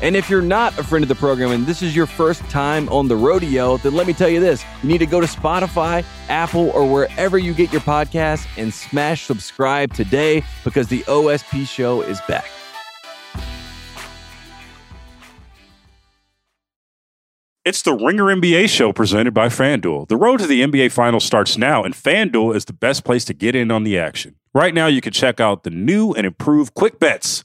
And if you're not a friend of the program and this is your first time on the rodeo, then let me tell you this you need to go to Spotify, Apple, or wherever you get your podcasts and smash subscribe today because the OSP show is back. It's the Ringer NBA show presented by FanDuel. The road to the NBA Finals starts now, and FanDuel is the best place to get in on the action. Right now, you can check out the new and improved Quick Bets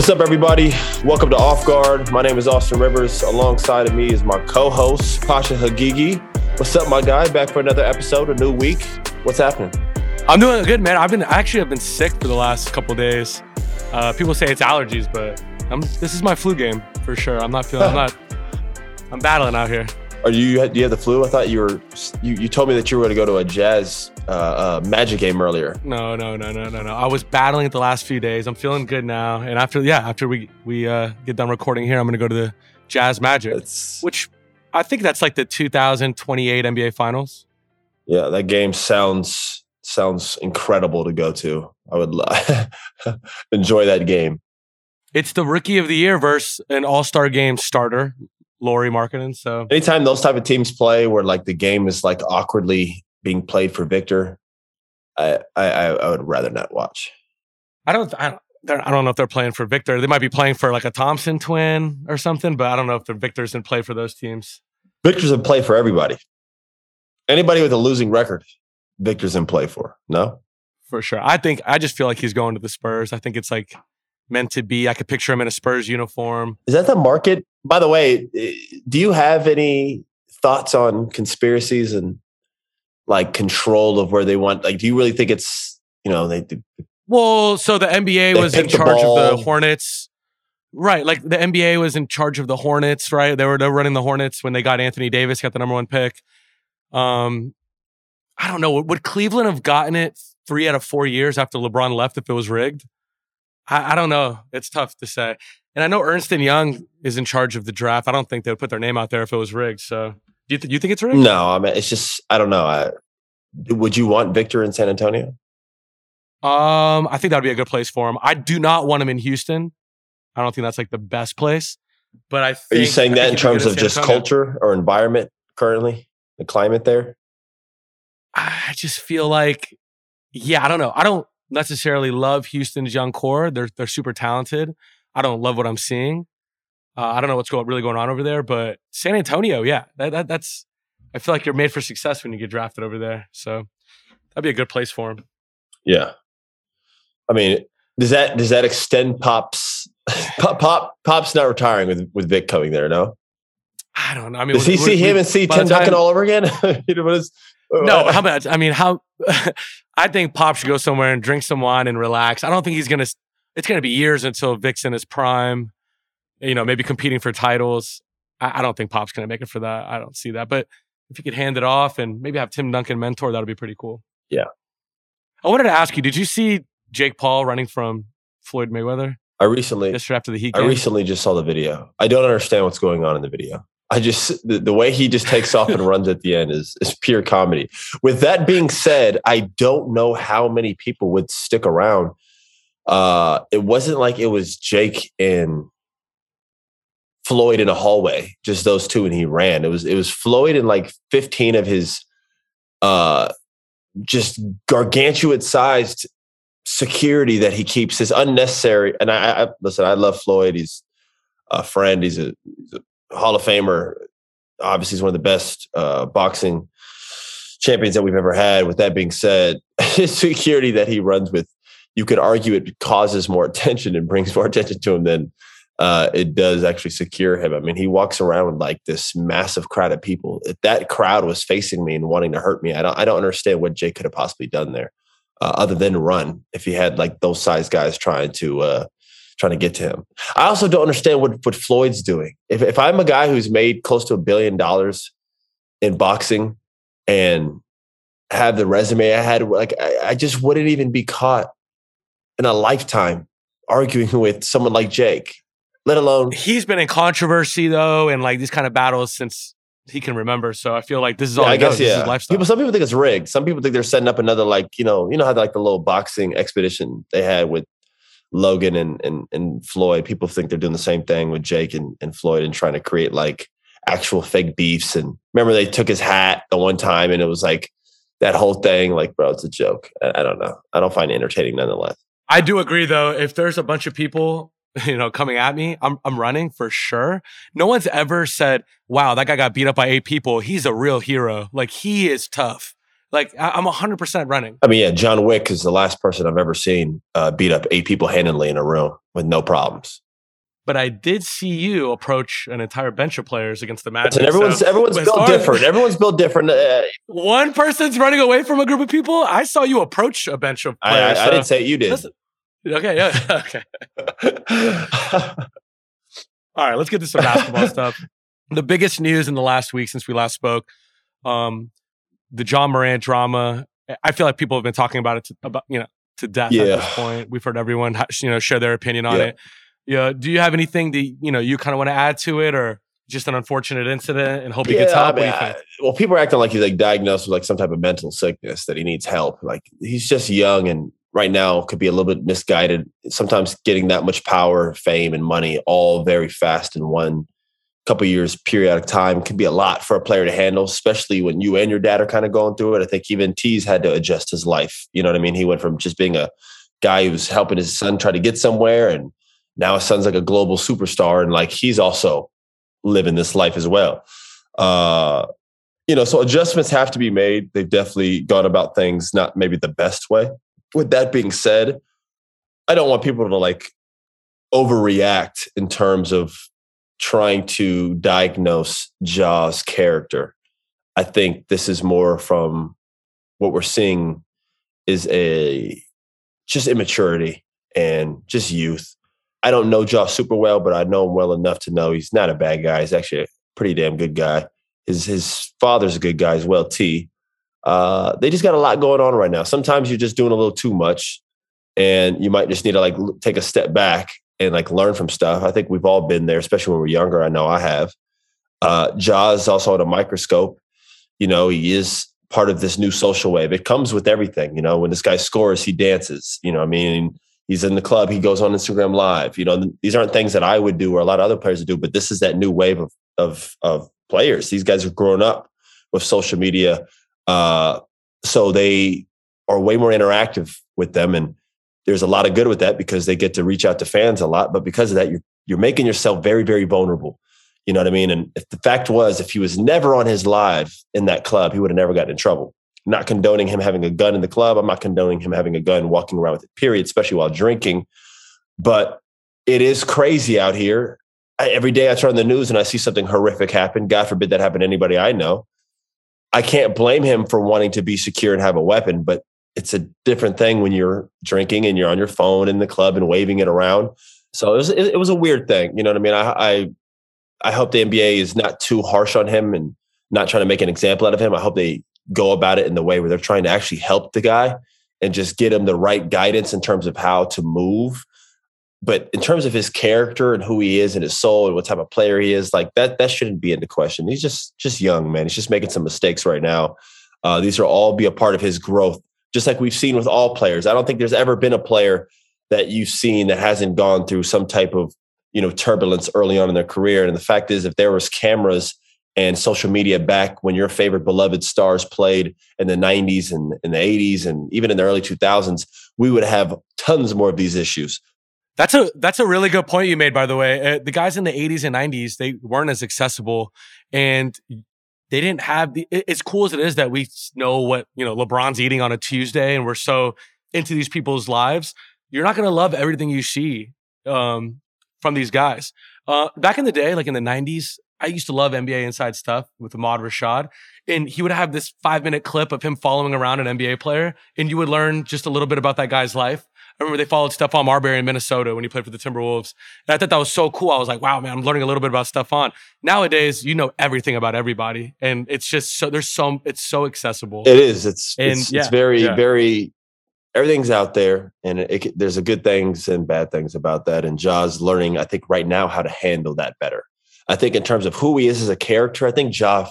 What's up, everybody? Welcome to Off Guard. My name is Austin Rivers. Alongside of me is my co-host Pausha Haghighi. What's up, my guy? Back for another episode, a new week. What's happening? I'm doing good, man. I've been actually I've been sick for the last couple days. Uh, people say it's allergies, but I'm, this is my flu game for sure. I'm not feeling. I'm not. I'm battling out here. Are you? Do you have the flu? I thought you were. You, you told me that you were going to go to a jazz uh, uh, magic game earlier. No, no, no, no, no, no. I was battling it the last few days. I'm feeling good now. And after, yeah, after we we uh, get done recording here, I'm going to go to the Jazz Magic, that's, which I think that's like the 2028 NBA Finals. Yeah, that game sounds sounds incredible to go to. I would enjoy that game. It's the rookie of the year versus an All Star game starter. Lauri Markkanen. So anytime those type of teams play where like the game is like awkwardly being played for Victor, I I, I would rather not watch. I don't I don't I don't know if they're playing for Victor. They might be playing for like a Thompson twin or something, but I don't know if the Victor's in play for those teams. Victor's in play for everybody. Anybody with a losing record, Victor's in play for. No? For sure. I think I just feel like he's going to the Spurs. I think it's like meant to be. I could picture him in a Spurs uniform. Is that the market? By the way, eh, do you have any thoughts on conspiracies and like control of where they want? Like, do you really think it's you know they? well, so the NBA was in charge the of the Hornets. Right, like the NBA was in charge of the Hornets, right? They were, they were running the Hornets when they got Anthony Davis, got the number one pick. Um, I don't know. Would Cleveland have gotten it three out of four years after LeBron left if it was rigged? I, I, don't know. It's tough to say. And I know Ernst and Young is in charge of the draft. I don't think they would put their name out there if it was rigged. So, do you, th- you think it's rigged? No, I mean it's just I don't know. I, would you want Victor in San Antonio? Um, I think that'd be a good place for him. I do not want him in Houston. I don't think that's like the best place. But I are you saying that in terms of just culture or environment currently, the climate there? I just feel like, yeah, I don't know. I don't necessarily love Houston's young core. They're they're super talented. I don't love what I'm seeing. Uh, I don't know what's going really going on over there, but San Antonio, yeah, that, that, that's. I feel like you're made for success when you get drafted over there. So that'd be a good place for him. Yeah, I mean, does that does that extend Pop's Pop Pop Pop's not retiring with with Vic coming there? No. I don't know. I mean, does he see him and see Tim Duncan all over again? you know, is, no, how about? I mean, how? I think Pop should go somewhere and drink some wine and relax. I don't think he's gonna. It's gonna be years until Vic's in his prime. You know, maybe competing for titles. I, I don't think Pop's gonna make it for that. I don't see that. But if he could hand it off and maybe have Tim Duncan mentor, that would be pretty cool. Yeah. I wanted to ask you: Did you see Jake Paul running from Floyd Mayweather? I recently yesterday after the Heat. Game? I recently just saw the video. I don't understand what's going on in the video. I just the, the way he just takes off and runs at the end is is pure comedy. With that being said, I don't know how many people would stick around. Uh, it wasn't like it was Jake and Floyd in a hallway, just those two, and he ran. It was it was Floyd and like fifteen of his uh just gargantuan sized security that he keeps is unnecessary. And I, I listen, I love Floyd. He's a friend. He's a, he's a Hall of Famer. Obviously, he's one of the best uh, boxing champions that we've ever had. With that being said, his security that he runs with, you could argue it causes more attention and brings more attention to him than uh, it does actually secure him. I mean, he walks around with like this massive crowd of people. If that crowd was facing me and wanting to hurt me, I don't, I don't understand what Jake could have possibly done there uh, other than run if he had like those size guys trying to uh, trying to get to him. I also don't understand what what Floyd's doing. If if I'm a guy who's made close to a billion dollars in boxing and have the resume I had, like I, I just wouldn't even be caught in a lifetime arguing with someone like Jake. Let alone he's been in controversy though, and like these kind of battles since he can remember. So I feel like this is all yeah, I guess, knows. Yeah. lifestyle. People, some people think it's rigged. Some people think they're setting up another like you know you know how like the little boxing expedition they had with Logan and and and Floyd. People think they're doing the same thing with Jake and, and Floyd and trying to create like actual fake beefs. And remember they took his hat the one time and it was like that whole thing. Like, bro, it's a joke. I, I don't know. I don't find it entertaining nonetheless. I do agree though. If there's a bunch of people you know, coming at me, I'm I'm running for sure. No one's ever said, "Wow, that guy got beat up by eight people. He's a real hero. Like he is tough." Like I, am 100% running. I mean, yeah, John Wick is the last person I've ever seen uh, beat up eight people handedly in a room with no problems. But I did see you approach an entire bench of players against the Magic. And everyone's so everyone's built different. Everyone's built different. Uh, One person's running away from a group of people. I saw you approach a bench of players. I, I, so I didn't say you did. Listen, Okay, yeah, okay. All right, let's get to some basketball stuff. The biggest news in the last week since we last spoke, um, the Ja Morant drama. I feel like people have been talking about it to, about you know to death yeah. at this point. We've heard everyone you know share their opinion on yeah. it. Yeah, do you have anything that you know you kind of want to add to it, or just an unfortunate incident and hope he yeah, gets help? I mean, I, well, people are acting like he's like diagnosed with like some type of mental sickness that he needs help. Like he's just young and right now could be a little bit misguided. Sometimes getting that much power, fame, and money all very fast in one couple years periodic time can be a lot for a player to handle, especially when you and your dad are kind of going through it. I think even Tease had to adjust his life. You know what I mean? He went from just being a guy who was helping his son try to get somewhere, and now his son's like a global superstar, and like he's also living this life as well. Uh, you know, so adjustments have to be made. They've definitely gone about things not maybe the best way with that being said, I don't want people to like overreact in terms of trying to diagnose Ja's character. I think this is more from what we're seeing is a just immaturity and just youth. I don't know Ja super well, but I know him well enough to know he's not a bad guy. He's actually a pretty damn good guy. His his father's a good guy as well, T uh, they just got a lot going on right now. Sometimes you're just doing a little too much, and you might just need to like take a step back and like learn from stuff. I think we've all been there, especially when we're younger. I know I have. Uh, Ja's also on a microscope. You know, he is part of this new social wave. It comes with everything. You know, when this guy scores, he dances. You know, I mean, he's in the club, he goes on Instagram Live. You know, these aren't things that I would do or a lot of other players do, but this is that new wave of of of players. These guys have grown up with social media uh, so they are way more interactive with them. And there's a lot of good with that because they get to reach out to fans a lot. But because of that, you're, you're making yourself very, very vulnerable. You know what I mean? And if the fact was, if he was never on his live in that club, he would have never gotten in trouble. Not condoning him having a gun in the club. I'm not condoning him having a gun walking around with it, period, especially while drinking. But it is crazy out here. I, every day I turn on the news and I see something horrific happen. God forbid that happen to anybody I know. I can't blame him for wanting to be secure and have a weapon, but it's a different thing when you're drinking and you're on your phone in the club and waving it around. So it was it, was a weird thing. You know what I mean? I, I I hope the NBA is not too harsh on him and not trying to make an example out of him. I hope they go about it in the way where they're trying to actually help the guy and just get him the right guidance in terms of how to move. But in terms of his character and who he is and his soul and what type of player he is, like that, that shouldn't be into question. He's just just young, man. He's just making some mistakes right now. Uh, these are all be a part of his growth, just like we've seen with all players. I don't think there's ever been a player that you've seen that hasn't gone through some type of you know turbulence early on in their career. And the fact is, if there was cameras and social media back when your favorite beloved stars played in the 90s and in the 80s and even in the early 2000s we would have tons more of these issues that's a that's a really good point you made by the way uh, the guys in the 80s and 90s they weren't as accessible and they didn't have the as cool as it is that we know what you know lebron's eating on a tuesday and we're so into these people's lives you're not going to love everything you see um, from these guys uh, back in the day like in the 90s I used to love NBA inside stuff with Ahmad Rashad. And he would have this five minute clip of him following around an NBA player. And you would learn just a little bit about that guy's life. I remember they followed Stephon Marbury in Minnesota when he played for the Timberwolves. And I thought that was so cool. I was like, wow, man, I'm learning a little bit about Stephon. Nowadays, you know everything about everybody. And it's just so, there's so, it's so accessible. It is. It's, and, it's, yeah, it's very, yeah. very, everything's out there. And it, it, there's a good things and bad things about that. And Ja's learning, I think, right now how to handle that better. I think in terms of who he is as a character, I think Ja,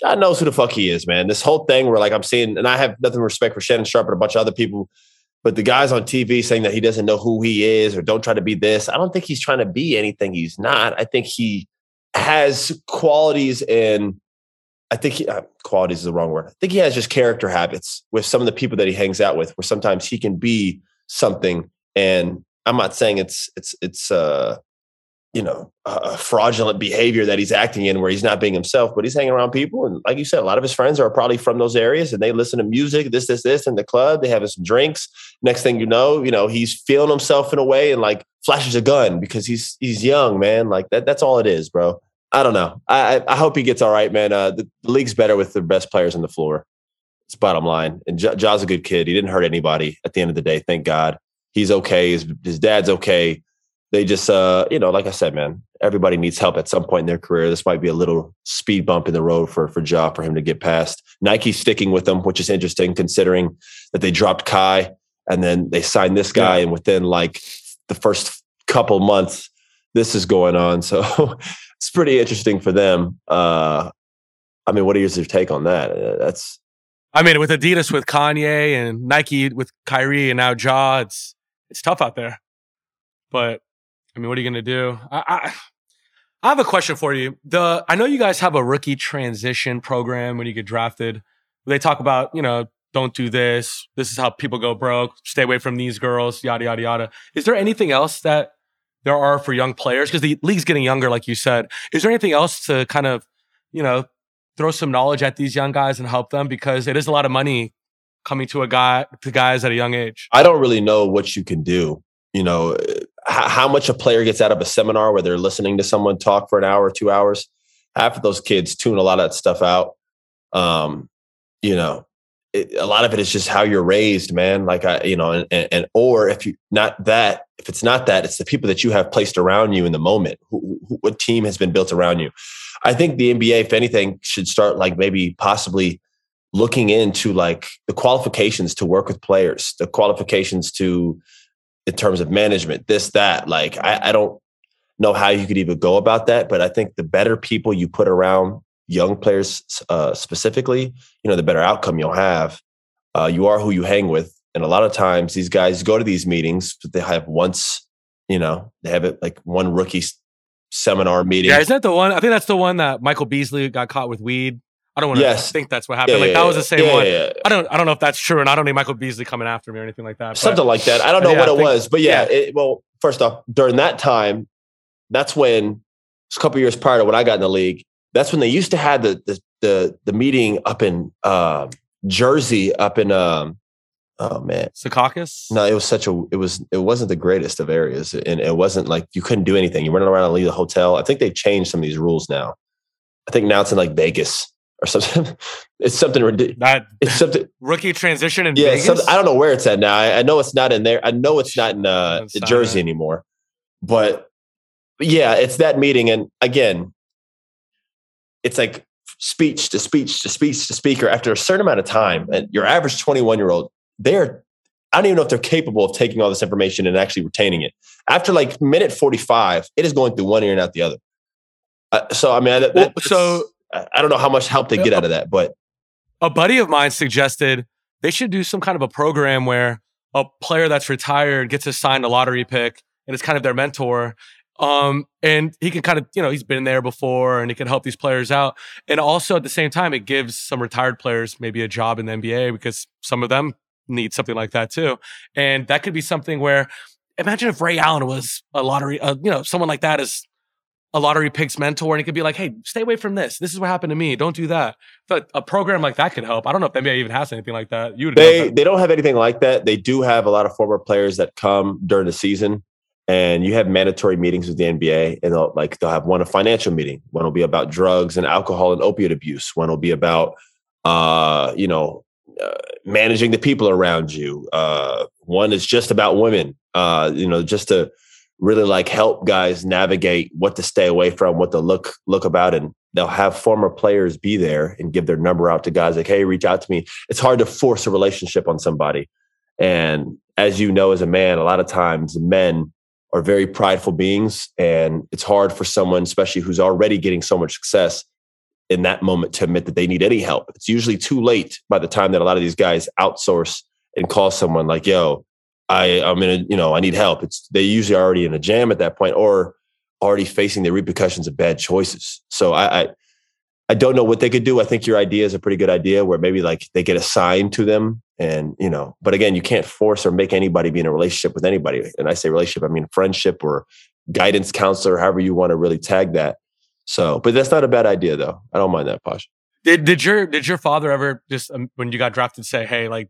Ja knows who the fuck he is, man. This whole thing where like I'm seeing, and I have nothing respect for Shannon Sharpe and a bunch of other people, but the guys on TV saying that he doesn't know who he is or don't try to be this, I don't think he's trying to be anything he's not. I think he has qualities and I think he, uh, qualities is the wrong word. I think he has just character habits with some of the people that he hangs out with, where sometimes he can be something. And I'm not saying it's it's it's uh you know, a fraudulent behavior that he's acting in where he's not being himself, but he's hanging around people. And like you said, a lot of his friends are probably from those areas and they listen to music, this, this, this in the club. They having some drinks. Next thing you know, you know, he's feeling himself in a way and like flashes a gun because he's he's young, man. Like that, that's all it is, bro. I don't know. I I hope he gets all right, man. Uh, the, the league's better with the best players on the floor. It's bottom line. And J- a good kid. He didn't hurt anybody at the end of the day. Thank God. He's okay. His, his dad's okay they just uh you know like i said man everybody needs help at some point in their career. This might be a little speed bump in the road for for Ja for him to get past. Nike sticking with them which is interesting considering that they dropped kai and then they signed this guy yeah. and within like the first couple months this is going on. So it's pretty interesting for them. Uh i mean what is your take on that? Uh, that's i mean with adidas with kanye and nike with kyrie and now Ja it's it's tough out there. But I mean, what are you going to do? I, I, I have a question for you. The I know you guys have a rookie transition program when you get drafted. They talk about you know don't do this. This is how people go broke. Stay away from these girls. Yada yada yada. Is there anything else that there are for young players? Because the league's getting younger, like you said. Is there anything else to kind of you know throw some knowledge at these young guys and help them? Because it is a lot of money coming to a guy to guys at a young age. I don't really know what you can do. You know, how much a player gets out of a seminar where they're listening to someone talk for an hour or two hours. Half of those kids tune a lot of that stuff out. Um, you know, it, a lot of it is just how you're raised, man. Like I, you know, and, and, and, or if you not that, if it's not that, it's the people that you have placed around you in the moment. Who, who, what team has been built around you? I think the NBA, if anything, should start like maybe possibly looking into like the qualifications to work with players, the qualifications to in terms of management, this, that. Like, I, I don't know how you could even go about that. But I think the better people you put around young players uh, specifically, you know, the better outcome you'll have. Uh, you are who you hang with. And a lot of times these guys go to these meetings, but they have once, you know, they have it like one rookie seminar meeting. Yeah, is that the one? I think that's the one that Michael Beasley got caught with weed. I don't want to yes. think that's what happened. Yeah, like yeah, that was the same yeah, one. I don't I don't know if that's true, and I don't need Michael Beasley coming after me or anything like that. Something like that. I don't know what it think, was, but yeah. It, well, first off, during that time, that's when a couple years prior to when I got in the league. That's when they used to have the the the, the meeting up in uh, Jersey, up in um, oh man, Secaucus. No, it was such a. It was. It wasn't the greatest of areas, and it wasn't like you couldn't do anything. You running around and leave the hotel. I think they've changed some of these rules now. I think now it's in like Vegas or something. it's something ridiculous. It's something rookie transition in yeah. Vegas. I don't know where it's at now. I, I, know it's not in there. I know it's not in uh, Jersey anymore. But, but yeah, it's that meeting, and again, it's like speech to speech to speech to speaker after a certain amount of time. And your average 21 year old, they're, I don't even know if they're capable of taking all this information and actually retaining it. After like minute 45, it is going through one ear and out the other. Uh, so, I mean, that, well, so I don't know how much help they get out of that, but a buddy of mine suggested they should do some kind of a program where a player that's retired gets assigned a lottery pick and it's kind of their mentor um, and he can kind of, you know, he's been there before and he can help these players out. And also at the same time, it gives some retired players maybe a job in the NBA because some of them need something like that too. And that could be something where imagine if Ray Allen was a lottery, uh, you know, someone like that is a lottery picks mentor and he could be like, hey, stay away from this. This is what happened to me. Don't do that. But a program like that could help. I don't know if NBA even has anything like that. You they they don't have anything like that. They do have a lot of former players that come during the season and you have mandatory meetings with the NBA, and they'll like they'll have one a financial meeting. One will be about drugs and alcohol and opiate abuse. One will be about uh, you know uh, managing the people around you. Uh, one is just about women. Uh, you know, just to really like help guys navigate what to stay away from, what to look look about, and they'll have former players be there and give their number out to guys like, hey, reach out to me. It's hard to force a relationship on somebody. And as you know, as a man, a lot of times men are very prideful beings. And it's hard for someone, especially who's already getting so much success in that moment to admit that they need any help. It's usually too late by the time that a lot of these guys outsource and call someone like, yo, I, I'm in a, you know, I need help. It's they usually already in a jam at that point or already facing the repercussions of bad choices. So I, I I don't know what they could do. I think your idea is a pretty good idea where maybe like they get assigned to them and, you know, but again, you can't force or make anybody be in a relationship with anybody. And I say relationship, I mean friendship or guidance counselor, however you want to really tag that. So, but that's not a bad idea though. I don't mind that, Posh. Did, did your, did your father ever just, um, when you got drafted say, Hey, like,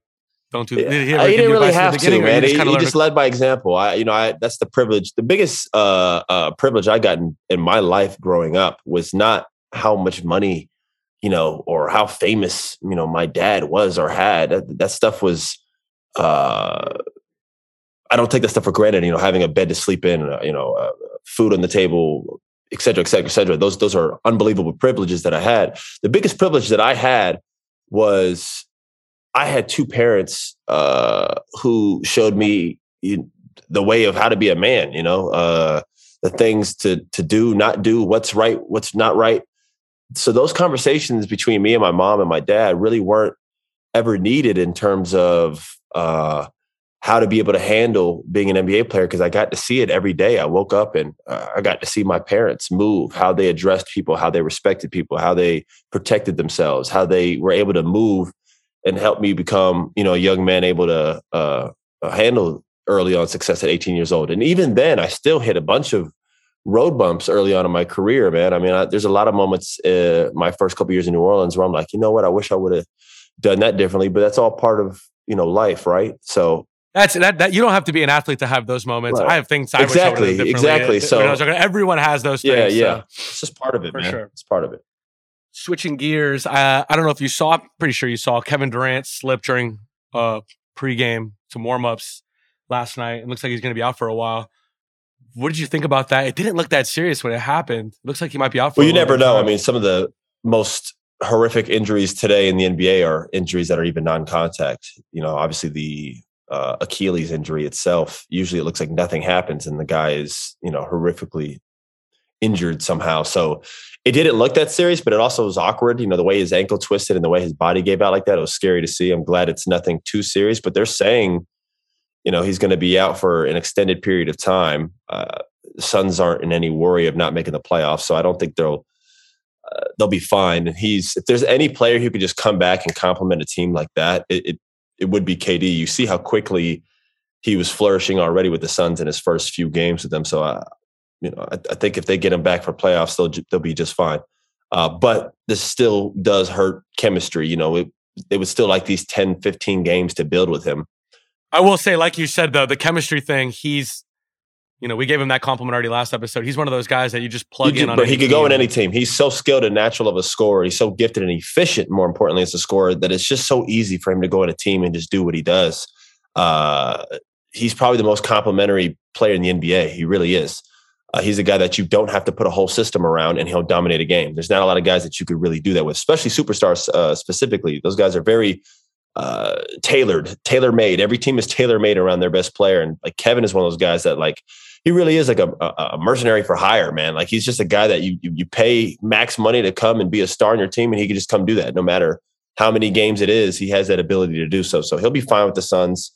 don't do. Did he, he didn't really have to, man. He, he just led by example. I, you know, I that's the privilege. The biggest uh, uh, privilege I got in, in my life growing up was not how much money, you know, or how famous, you know, my dad was or had. That, that stuff was, uh, I don't take that stuff for granted. You know, having a bed to sleep in, uh, you know, uh, food on the table, et cetera, et cetera, et cetera. Those those are unbelievable privileges that I had. The biggest privilege that I had was I had two parents uh, who showed me the way of how to be a man. You know, uh, the things to to do, not do, what's right, what's not right so those conversations between me and my mom and my dad really weren't ever needed in terms of uh, how to be able to handle being an NBA player because I got to see it every day. I woke up and uh, I got to see my parents move, how they addressed people, how they respected people, how they protected themselves, how they were able to move and help me become, you know, a young man able to uh, handle early on success at 18 years old. And even then, I still hit a bunch of road bumps early on in my career, man. I mean, I, there's a lot of moments uh, my first couple years in New Orleans where I'm like, you know what, I wish I would have done that differently, but that's all part of you know life, right? So that's that. That you don't have to be an athlete to have those moments. Right. I have things I exactly, exactly. So everyone has those things. Yeah, yeah. So. It's just part of it, For man. Sure. It's part of it. Switching gears, uh, I don't know if you saw. I'm pretty sure you saw Kevin Durant slip during uh pregame some warm ups last night. It looks like he's going to be out for a while what did you think about that? It didn't look that serious when it happened. It looks like he might be out for. Well, you never know. I mean, some of the most horrific injuries today in the NBA are injuries that are even non-contact. You know, obviously the uh, Achilles injury itself. Usually, it looks like nothing happens, and the guy is you know horrifically injured somehow. So it didn't look that serious, but it also was awkward. You know, the way his ankle twisted and the way his body gave out like that, it was scary to see. I'm glad it's nothing too serious, but they're saying you know he's going to be out for an extended period of time. Uh, Suns aren't in any worry of not making the playoffs, so I don't think they'll uh, they'll be fine. And he's if there's any player who could just come back and complement a team like that, it, it it, would be KD. You see how quickly he was flourishing already with the Suns in his first few games with them. So I, uh, you know, I, I think if they get him back for playoffs, they'll they'll be just fine. Uh, but this still does hurt chemistry. You know, it, it was still like these 10, 15 games to build with him I will say, like you said, though, the chemistry thing, he's, you know, we gave him that compliment already last episode. He's one of those guys that you just plug you in could, on. But he could team. go in any team. He's so skilled and natural of a scorer. He's so gifted and efficient, more importantly, as a scorer, that it's just so easy for him to go in a team and just do what he does. Uh, he's probably the most complimentary player in the NBA. He really is. Uh, he's a guy that you don't have to put a whole system around and he'll dominate a game. There's not a lot of guys that you could really do that with, especially superstars uh, specifically. Those guys are very uh, tailored, tailor made. Every team is tailor made around their best player. And like Kevin is one of those guys that like he really is like a, a, mercenary for hire, man. Like he's just a guy that you, you you pay max money to come and be a star in your team, and he can just come do that no matter how many games it is. He has that ability to do so. So he'll be fine with the Suns.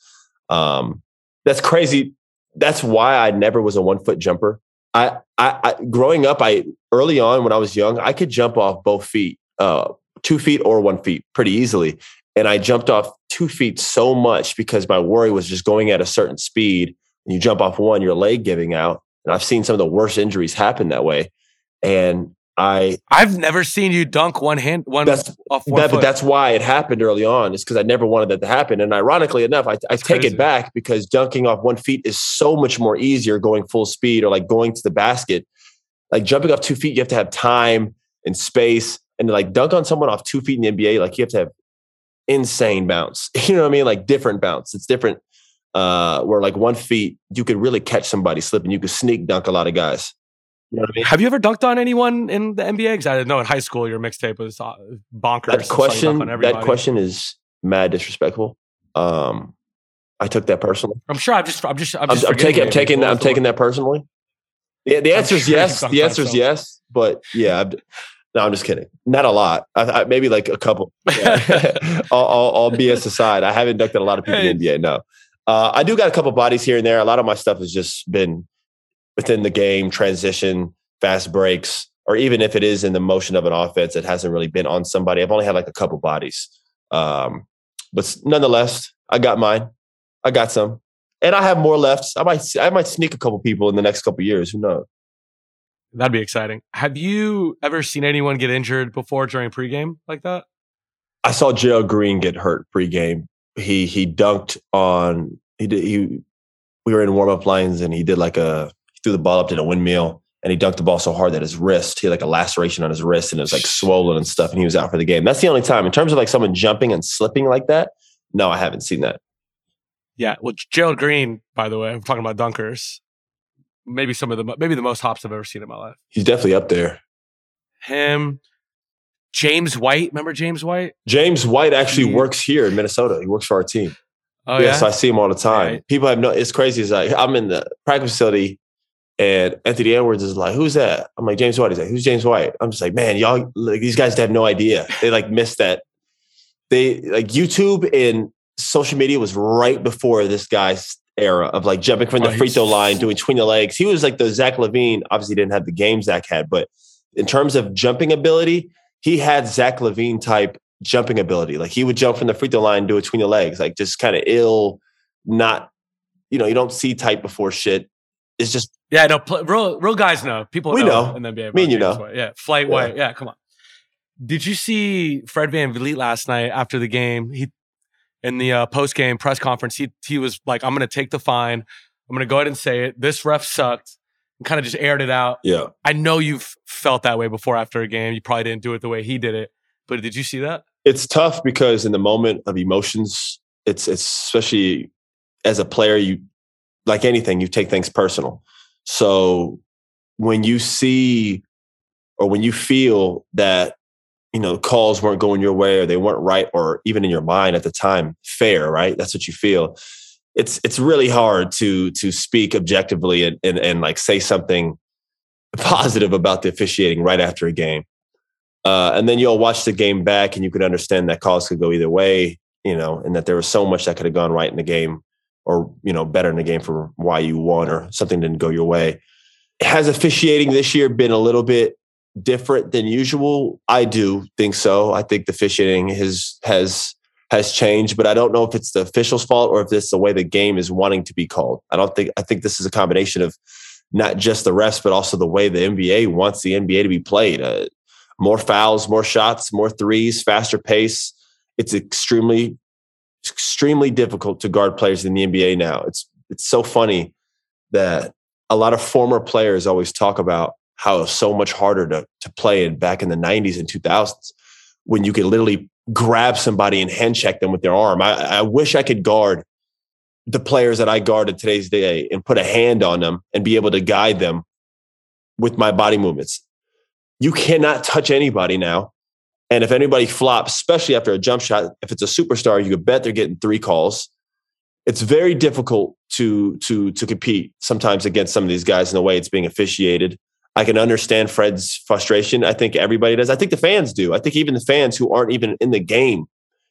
Um, that's crazy. That's why I never was a one foot jumper. I, I, I, growing up, I early on when I was young, I could jump off both feet, uh, two feet or one feet pretty easily. And I jumped off two feet so much because my worry was just going at a certain speed. And you jump off one, your leg giving out. And I've seen some of the worst injuries happen that way. And I I've never seen you dunk one hand one that's, off one that, foot. But that's why it happened early on. Is because I never wanted that to happen. And ironically enough, I, I take crazy. it back because dunking off one feet is so much more easier going full speed or like going to the basket. Like jumping off two feet, you have to have time and space. And like dunk on someone off two feet in the NBA, like you have to have insane bounce. You know what I mean? Like different bounce. It's different. Uh, where like one feet, you could really catch somebody slipping. You could sneak dunk a lot of guys. You know what I mean? Have you ever dunked on anyone in the NBA? Because I know in high school your mixtape was uh, bonkers. That question, on that question is mad disrespectful. Um, I took that personally. I'm sure. I'm just. I'm just. I'm I'm, just. I'm taking, I'm taking that. I'm taking that personally. Yeah, the answer is sure yes. The answer is yes, but yeah, I'm, no, I'm just kidding. Not a lot. I, I, maybe like a couple. Yeah. all, all, all BS aside, I haven't dunked on a lot of people in the NBA. No, uh, I do got a couple bodies here and there. A lot of my stuff has just been within the game, transition, fast breaks, or even if it is in the motion of an offense, that hasn't really been on somebody. I've only had like a couple bodies, um, but nonetheless, I got mine. I got some, and I have more left. I might I might sneak a couple people in the next couple years. Who knows? That'd be exciting. Have you ever seen anyone get injured before during pregame like that? I saw Gerald Green get hurt pregame. He he dunked on he did he we were in warm up lines and he did like a threw the ball up to the windmill and he dunked the ball so hard that his wrist he had like a laceration on his wrist and it was like swollen and stuff and he was out for the game. That's the only time in terms of like someone jumping and slipping like that. No, I haven't seen that. Yeah. Well, Gerald Green, by the way, I'm talking about dunkers. Maybe some of the maybe the most hops I've ever seen in my life. He's definitely up there. Him, James White. Remember James White? James White actually works here in Minnesota. He works for our team. Oh yeah, yeah. so I see him all the time. Right. People have no. It's crazy. It's like I'm in the practice facility, and Anthony Edwards is like, "Who's that?" I'm like, "James White." He's like, "Who's James White?" I'm just like, "Man, y'all, like, these guys have no idea. They like missed that. They like YouTube and social media was right before this guy's era of like jumping from the Oh, free throw line, doing between the legs. He was like the Zach LaVine. Obviously, didn't have the game Zach had, but in terms of jumping ability, he had Zach LaVine type jumping ability. Like he would jump from the free throw line, do it between the legs, like just kind of ill, not, you know, you don't see type before shit. It's just yeah. No, pl- real real guys know. People We know, know. in the NBA. Me and you know. White. Yeah. Flight Yeah. White. Yeah. Come on. Did you see Fred VanVleet last night after the game? He in the uh, post game press conference. He he was like, "I'm going to take the fine. I'm going to go ahead and say it. This ref sucked." And kind of just aired it out. yeah. I know you've felt that way before after a game. You probably didn't do it the way he did it, but did you see that? It's tough because in the moment of emotions, it's it's especially as a player, you like anything, you take things personal. So when you see or when you feel that you know calls weren't going your way or they weren't right or even in your mind at the time fair right? That's what you feel. It's it's really hard to to speak objectively and and, and like say something positive about the officiating right after a game. Uh, and then you'll watch the game back and you could understand that calls could go either way you know and that there was so much that could have gone right in the game or you know better in the game for why you won or something didn't go your way has officiating this year been a little bit different than usual? I do think so. I think the officiating has has has changed, but I don't know if it's the official's fault or if it's the way the game is wanting to be called. I don't think I think this is a combination of not just the refs, but also the way the NBA wants the NBA to be played. Uh, more fouls, more shots, more threes, faster pace. It's extremely It's extremely difficult to guard players in the NBA now. It's it's so funny that a lot of former players always talk about how it's so much harder to to play in back in the 90s and 2000s when you could literally grab somebody and hand check them with their arm. I, I wish I could guard the players that I guard in today's day and put a hand on them and be able to guide them with my body movements. You cannot touch anybody now. And if anybody flops, especially after a jump shot, if it's a superstar, you could bet they're getting three calls. It's very difficult to to to compete sometimes against some of these guys in the way it's being officiated. I can understand Fred's frustration. I think everybody does. I think the fans do. I think even the fans who aren't even in the game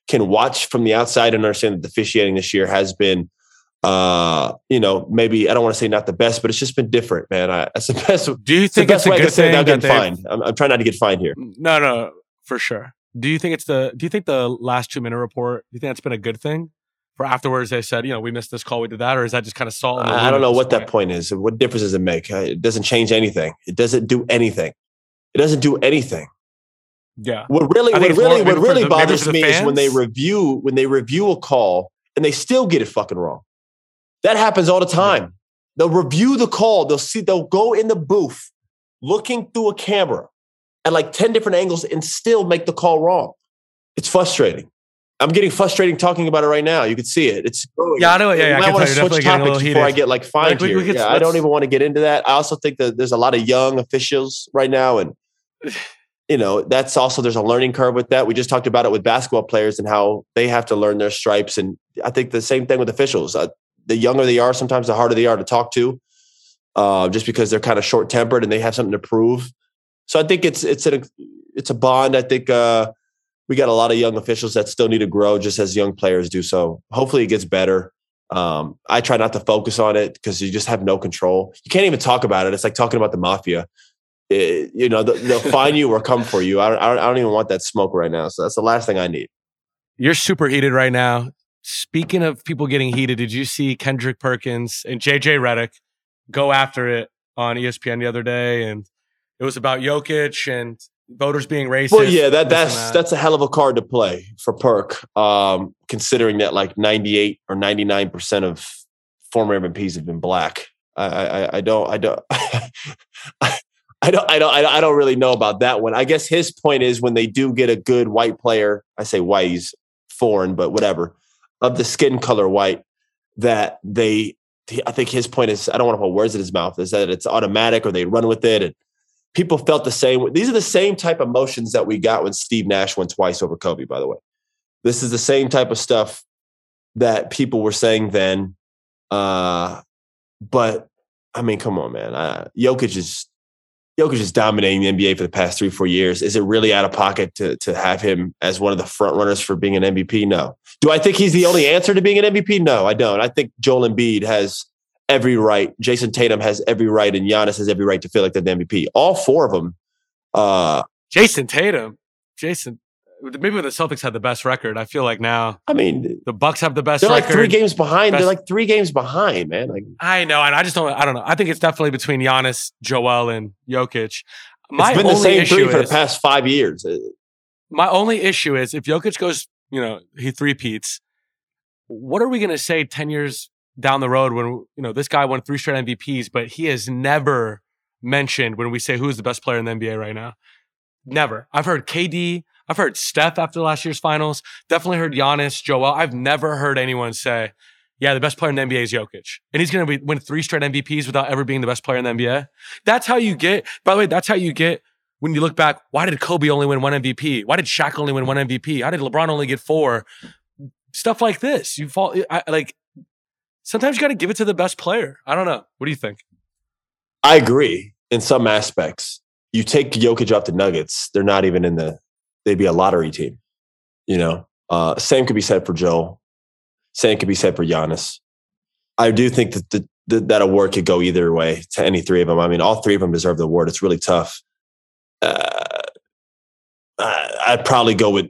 can watch from the outside and understand that the officiating this year has been uh, you know, maybe I don't want to say not the best, but it's just been different, man. I, that's the best. Do you think it's, it's a good thing that fined? I'm, I'm, trying not to get fined here. No, no, for sure. Do you think it's the? Do you think the last two minute report? Do you think that's been a good thing? For afterwards, they said, you know, we missed this call, we did that, or is that just kind of salt? I don't know what point? that point is. What difference does it make? It doesn't change anything. It doesn't do anything. It doesn't do anything. Yeah. What really, what really, what really the, bothers me fans? is when they review when they review a call and they still get it fucking wrong. That happens all the time. They'll review the call. They'll see, they'll go in the booth looking through a camera at like 10 different angles and still make the call wrong. It's frustrating. I'm getting frustrating talking about it right now. You can see it. It's yeah, I know. Yeah, yeah I, I want to switch topics before I get like fined like, we, here. We could, yeah, I don't even want to get into that. I also think that there's a lot of young officials right now, and you know that's also there's a learning curve with that. We just talked about it with basketball players and how they have to learn their stripes, and I think the same thing with officials. Uh, the younger they are, sometimes the harder they are to talk to, uh, just because they're kind of short tempered and they have something to prove. So I think it's it's a it's a bond. I think uh, we got a lot of young officials that still need to grow, just as young players do. So hopefully it gets better. Um, I try not to focus on it because you just have no control. You can't even talk about it. It's like talking about the mafia. It, you know, they'll find you or come for you. I don't, I don't even want that smoke right now. So that's the last thing I need. You're super heated right now. Speaking of people getting heated, did you see Kendrick Perkins and JJ Redick go after it on ESPN the other day? And it was about Jokic and voters being racist. Well, yeah, that that's that. that's a hell of a card to play for Perk, um, considering that like 98 or 99 percent of former MVPs have been black. I, I, I don't I don't I don't I don't I don't really know about that one. I guess his point is when they do get a good white player, I say white, he's foreign, but whatever of the skin color white that they I think his point is I don't want to put words in his mouth is that it's automatic or they run with it and people felt the same these are the same type of emotions that we got when Steve Nash won twice over Kobe by the way this is the same type of stuff that people were saying then uh but I mean come on man uh, Jokic is Jokic is dominating the NBA for the past three, four years. Is it really out of pocket to to have him as one of the front runners for being an MVP? No. Do I think he's the only answer to being an MVP? No, I don't. I think Joel Embiid has every right. Jayson Tatum has every right, and Giannis has every right to feel like they're the MVP. All four of them. Uh, Jayson Tatum, Jason. Maybe when the Celtics had the best record, I feel like now. I mean, the Bucks have the best. They're record. like three games behind. Best. They're like three games behind, man. Like I know, and I just don't. I don't know. I think it's definitely between Giannis, Joel, and Jokic. My it's been the same three for the past five years. My only issue is if Jokic goes, you know, he three peats. What are we going to say ten years down the road when you know this guy won three straight MVPs, but he has never mentioned when we say who's the best player in the NBA right now? Never. I've heard KD. I've heard Steph after last year's finals. Definitely heard Giannis, Joel. I've never heard anyone say yeah, the best player in the NBA is Jokic. And he's going to win three straight MVPs without ever being the best player in the NBA. That's how you get, by the way, that's how you get when you look back. Why did Kobe only win one MVP? Why did Shaq only win one MVP? How did LeBron only get four? Stuff like this. You fall, I, like, sometimes you got to give it to the best player. I don't know. What do you think? I agree in some aspects. You take Jokic off the Nuggets, they're not even in the, they'd be a lottery team. You know, uh, same could be said for Joe. Same could be said for Giannis. I do think that the, the, that award could go either way to any three of them. I mean, all three of them deserve the award. It's really tough. Uh, I'd probably go with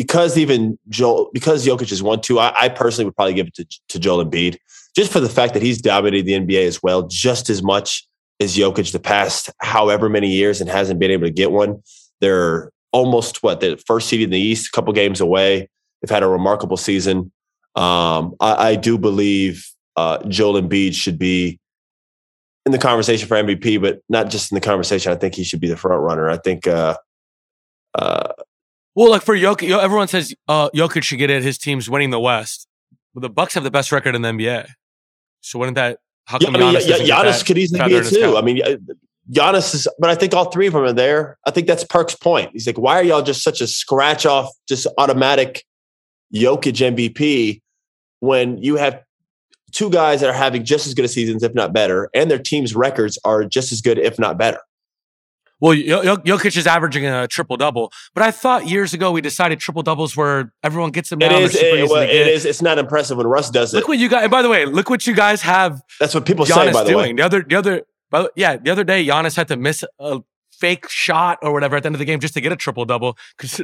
because even Joel because Jokic has won two. I, I personally would probably give it to, to Joel Embiid just for the fact that he's dominated the NBA as well, just as much as Jokic the past however many years and hasn't been able to get one. They're almost what the first seed in the East, a couple games away. They've had a remarkable season. Um, I, I, do believe uh, Joel Embiid should be in the conversation for MVP, but not just in the conversation. I think he should be the front runner. I think. Uh, uh, well, like for Jokic, everyone says uh, Jokic should get it. His team's winning the West. But the Bucks have the best record in the NBA. So wouldn't that? How come yeah, I mean, Giannis, Giannis could easily be it too. I mean, Giannis is, but I think all three of them are there. I think that's Perk's point. He's like, why are y'all just such a scratch off, just automatic Jokic MVP when you have two guys that are having just as good a seasons, if not better, and their team's records are just as good, if not better. Well, Jokic is averaging a triple double, but I thought years ago we decided triple doubles where everyone gets them. It is. It, well, it is. It's not impressive when Russ does it. Look what you guys. By the way, look what you guys have. That's what people Giannis say. By the doing. way, the other, the other, yeah, the other day Giannis had to miss a fake shot or whatever at the end of the game just to get a triple double because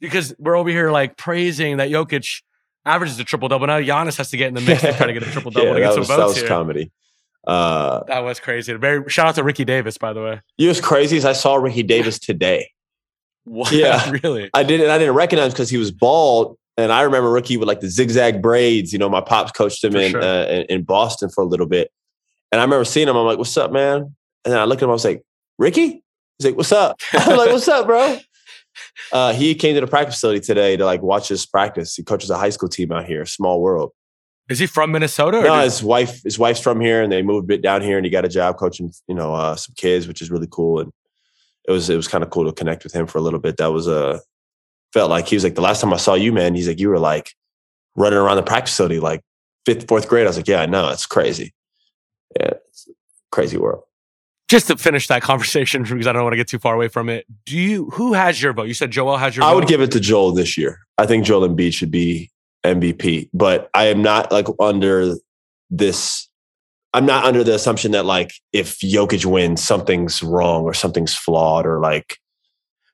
because we're over here like praising that Jokic averages a triple double. Now Giannis has to get in the mix to try to get a triple double yeah, to get some was, votes that was here. comedy. Uh, that was crazy. Very shout out to Ricky Davis, by the way. You was crazy as I saw Ricky Davis today. What? Yeah, really. I didn't. I didn't recognize because he was bald, and I remember Ricky with like the zigzag braids. You know, my pops coached him in, sure. uh, in, in Boston for a little bit, and I remember seeing him. I'm like, "What's up, man?" And then I looked at him. I was like, "Ricky." He's like, "What's up?" I'm like, "What's up, bro?" Uh, he came to the practice facility today to like watch us practice. He coaches a high school team out here, small world. Is he from Minnesota? no, his wife his wife's from here, and they moved a bit down here, and he got a job coaching, you know, uh, some kids, which is really cool. And it was it was kind of cool to connect with him for a little bit. That was a uh, felt like he was like the last time I saw you, man. He's like you were like running around the practice facility like fifth, fourth grade. I was like, yeah, I know, it's crazy. Yeah, it's crazy world. Just to finish that conversation, because I don't want to get too far away from it. Do you who has your vote? You said Joel has your. I vote? would give it to Joel this year. I think Joel Embiid should be MVP, but I am not like under this. I'm not under the assumption that like if Jokic wins, something's wrong or something's flawed or like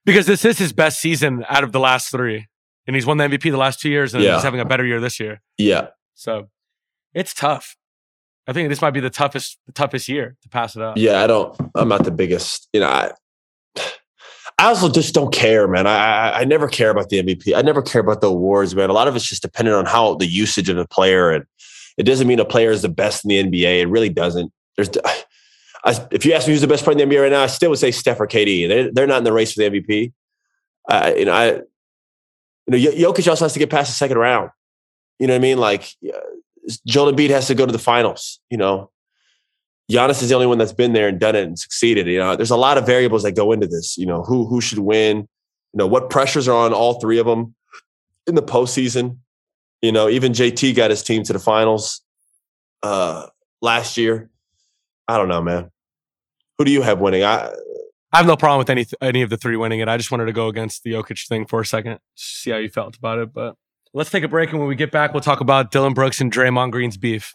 because this is his best season out of the last three, and he's won the MVP the last two years, and yeah. he's having a better year this year. Yeah, so it's tough. I think this might be the toughest, the toughest year to pass it up. Yeah, I don't. I'm not the biggest. You know, I, I also just don't care, man. I, I, I never care about the MVP. I never care about the awards, man. A lot of it's just dependent on how the usage of the player, and it doesn't mean a player is the best in the NBA. It really doesn't. There's, I, if you ask me who's the best player in the NBA right now, I still would say Steph or KD. They're, they're not in the race for the MVP. Uh, you know, I, you know, Jokic also has to get past the second round. You know what I mean? Like, Joel Embiid has to go to the finals. You know, Giannis is the only one that's been there and done it and succeeded. You know, there's a lot of variables that go into this. You know, who who should win? You know, what pressures are on all three of them in the postseason. You know, even JT got his team to the finals uh, last year. I don't know, man. Who do you have winning? I I have no problem with any any of the three winning it. I just wanted to go against the Jokic thing for a second, see how you felt about it. But let's take a break, and when we get back, we'll talk about Dillon Brooks and Draymond Green's beef.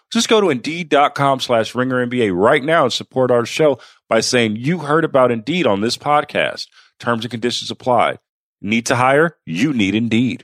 Just go to Indeed.com slash RingerNBA right now and support our show by saying you heard about Indeed on this podcast. Terms and conditions apply. Need to hire? You need Indeed.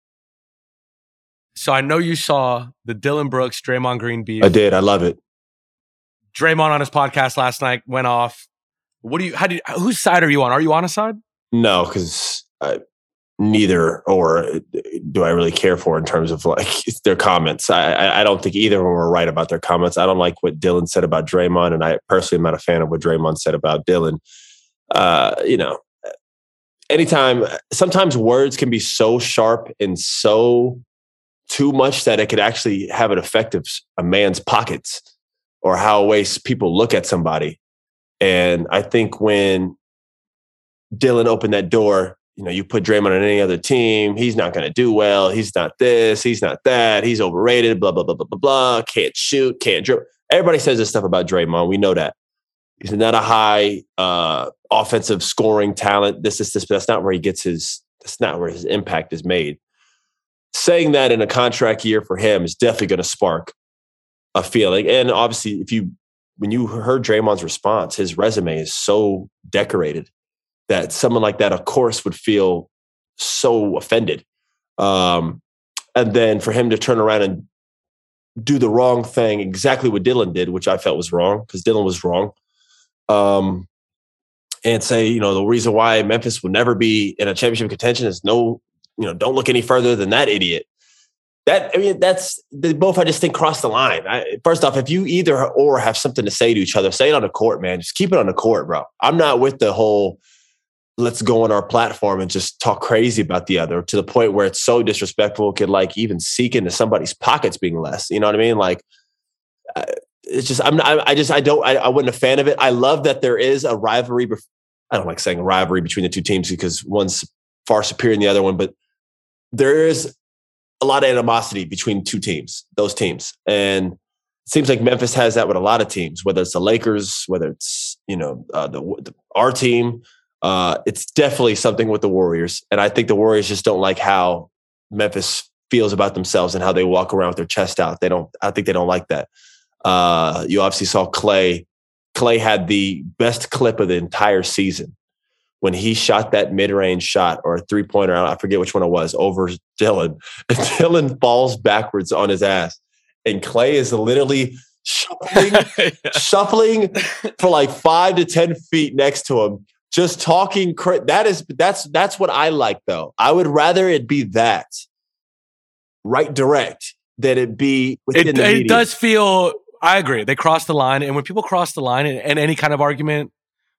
So I know you saw the Dillon Brooks, Draymond Green beef. I did. I love it. Draymond on his podcast last night went off. What do you? How do? You, whose side are you on? Are you on a side? No, because neither or do I really care for in terms of like their comments. I, I don't think either of them were right about their comments. I don't like what Dillon said about Draymond, and I personally am not a fan of what Draymond said about Dillon. Uh, you know, anytime, sometimes words can be so sharp and so too much that it could actually have an effect of a man's pockets or how ways people look at somebody. And I think when Dillon opened that door you know, you put Draymond on any other team, he's not going to do well. He's not this, he's not that, he's overrated, blah, blah, blah, blah, blah, blah. Can't shoot, can't dribble. Everybody says this stuff about Draymond. We know that. He's not a high uh, offensive scoring talent. This is this, but that's not where he gets his, that's not where his impact is made. Saying that in a contract year for him is definitely going to spark a feeling. And obviously, if you, when you heard Draymond's response, his resume is so decorated that someone like that, of course, would feel so offended. Um, and then for him to turn around and do the wrong thing, exactly what Dillon did, which I felt was wrong because Dillon was wrong. Um, and say, you know, the reason why Memphis will never be in a championship contention is no, you know, don't look any further than that idiot. That I mean, that's they both. I just think cross the line. I, first off, if you either or have something to say to each other, say it on the court, man. Just keep it on the court, bro. I'm not with the whole let's go on our platform and just talk crazy about the other to the point where it's so disrespectful it could like even seek into somebody's pockets being less you know what i mean like it's just i'm not, i just i don't I, I wasn't a fan of it i love that there is a rivalry i don't like saying rivalry between the two teams because one's far superior than the other one but there is a lot of animosity between two teams those teams and it seems like Memphis has that with a lot of teams, whether it's the Lakers, whether it's you know uh, the, the, our team, uh, it's definitely something with the Warriors. And I think the Warriors just don't like how Memphis feels about themselves and how they walk around with their chest out. They don't, I think they don't like that. Uh, you obviously saw Clay. Clay had the best clip of the entire season when he shot that mid-range shot or a three-pointer, I forget which one it was, over Dillon. And Dillon falls backwards on his ass. And Clay is literally shuffling, shuffling for like five to 10 feet next to him just talking that is that's that's what I like though. I would rather it be that right direct than it be within it, the it does feel I agree. They cross the line and when people cross the line in, in any kind of argument,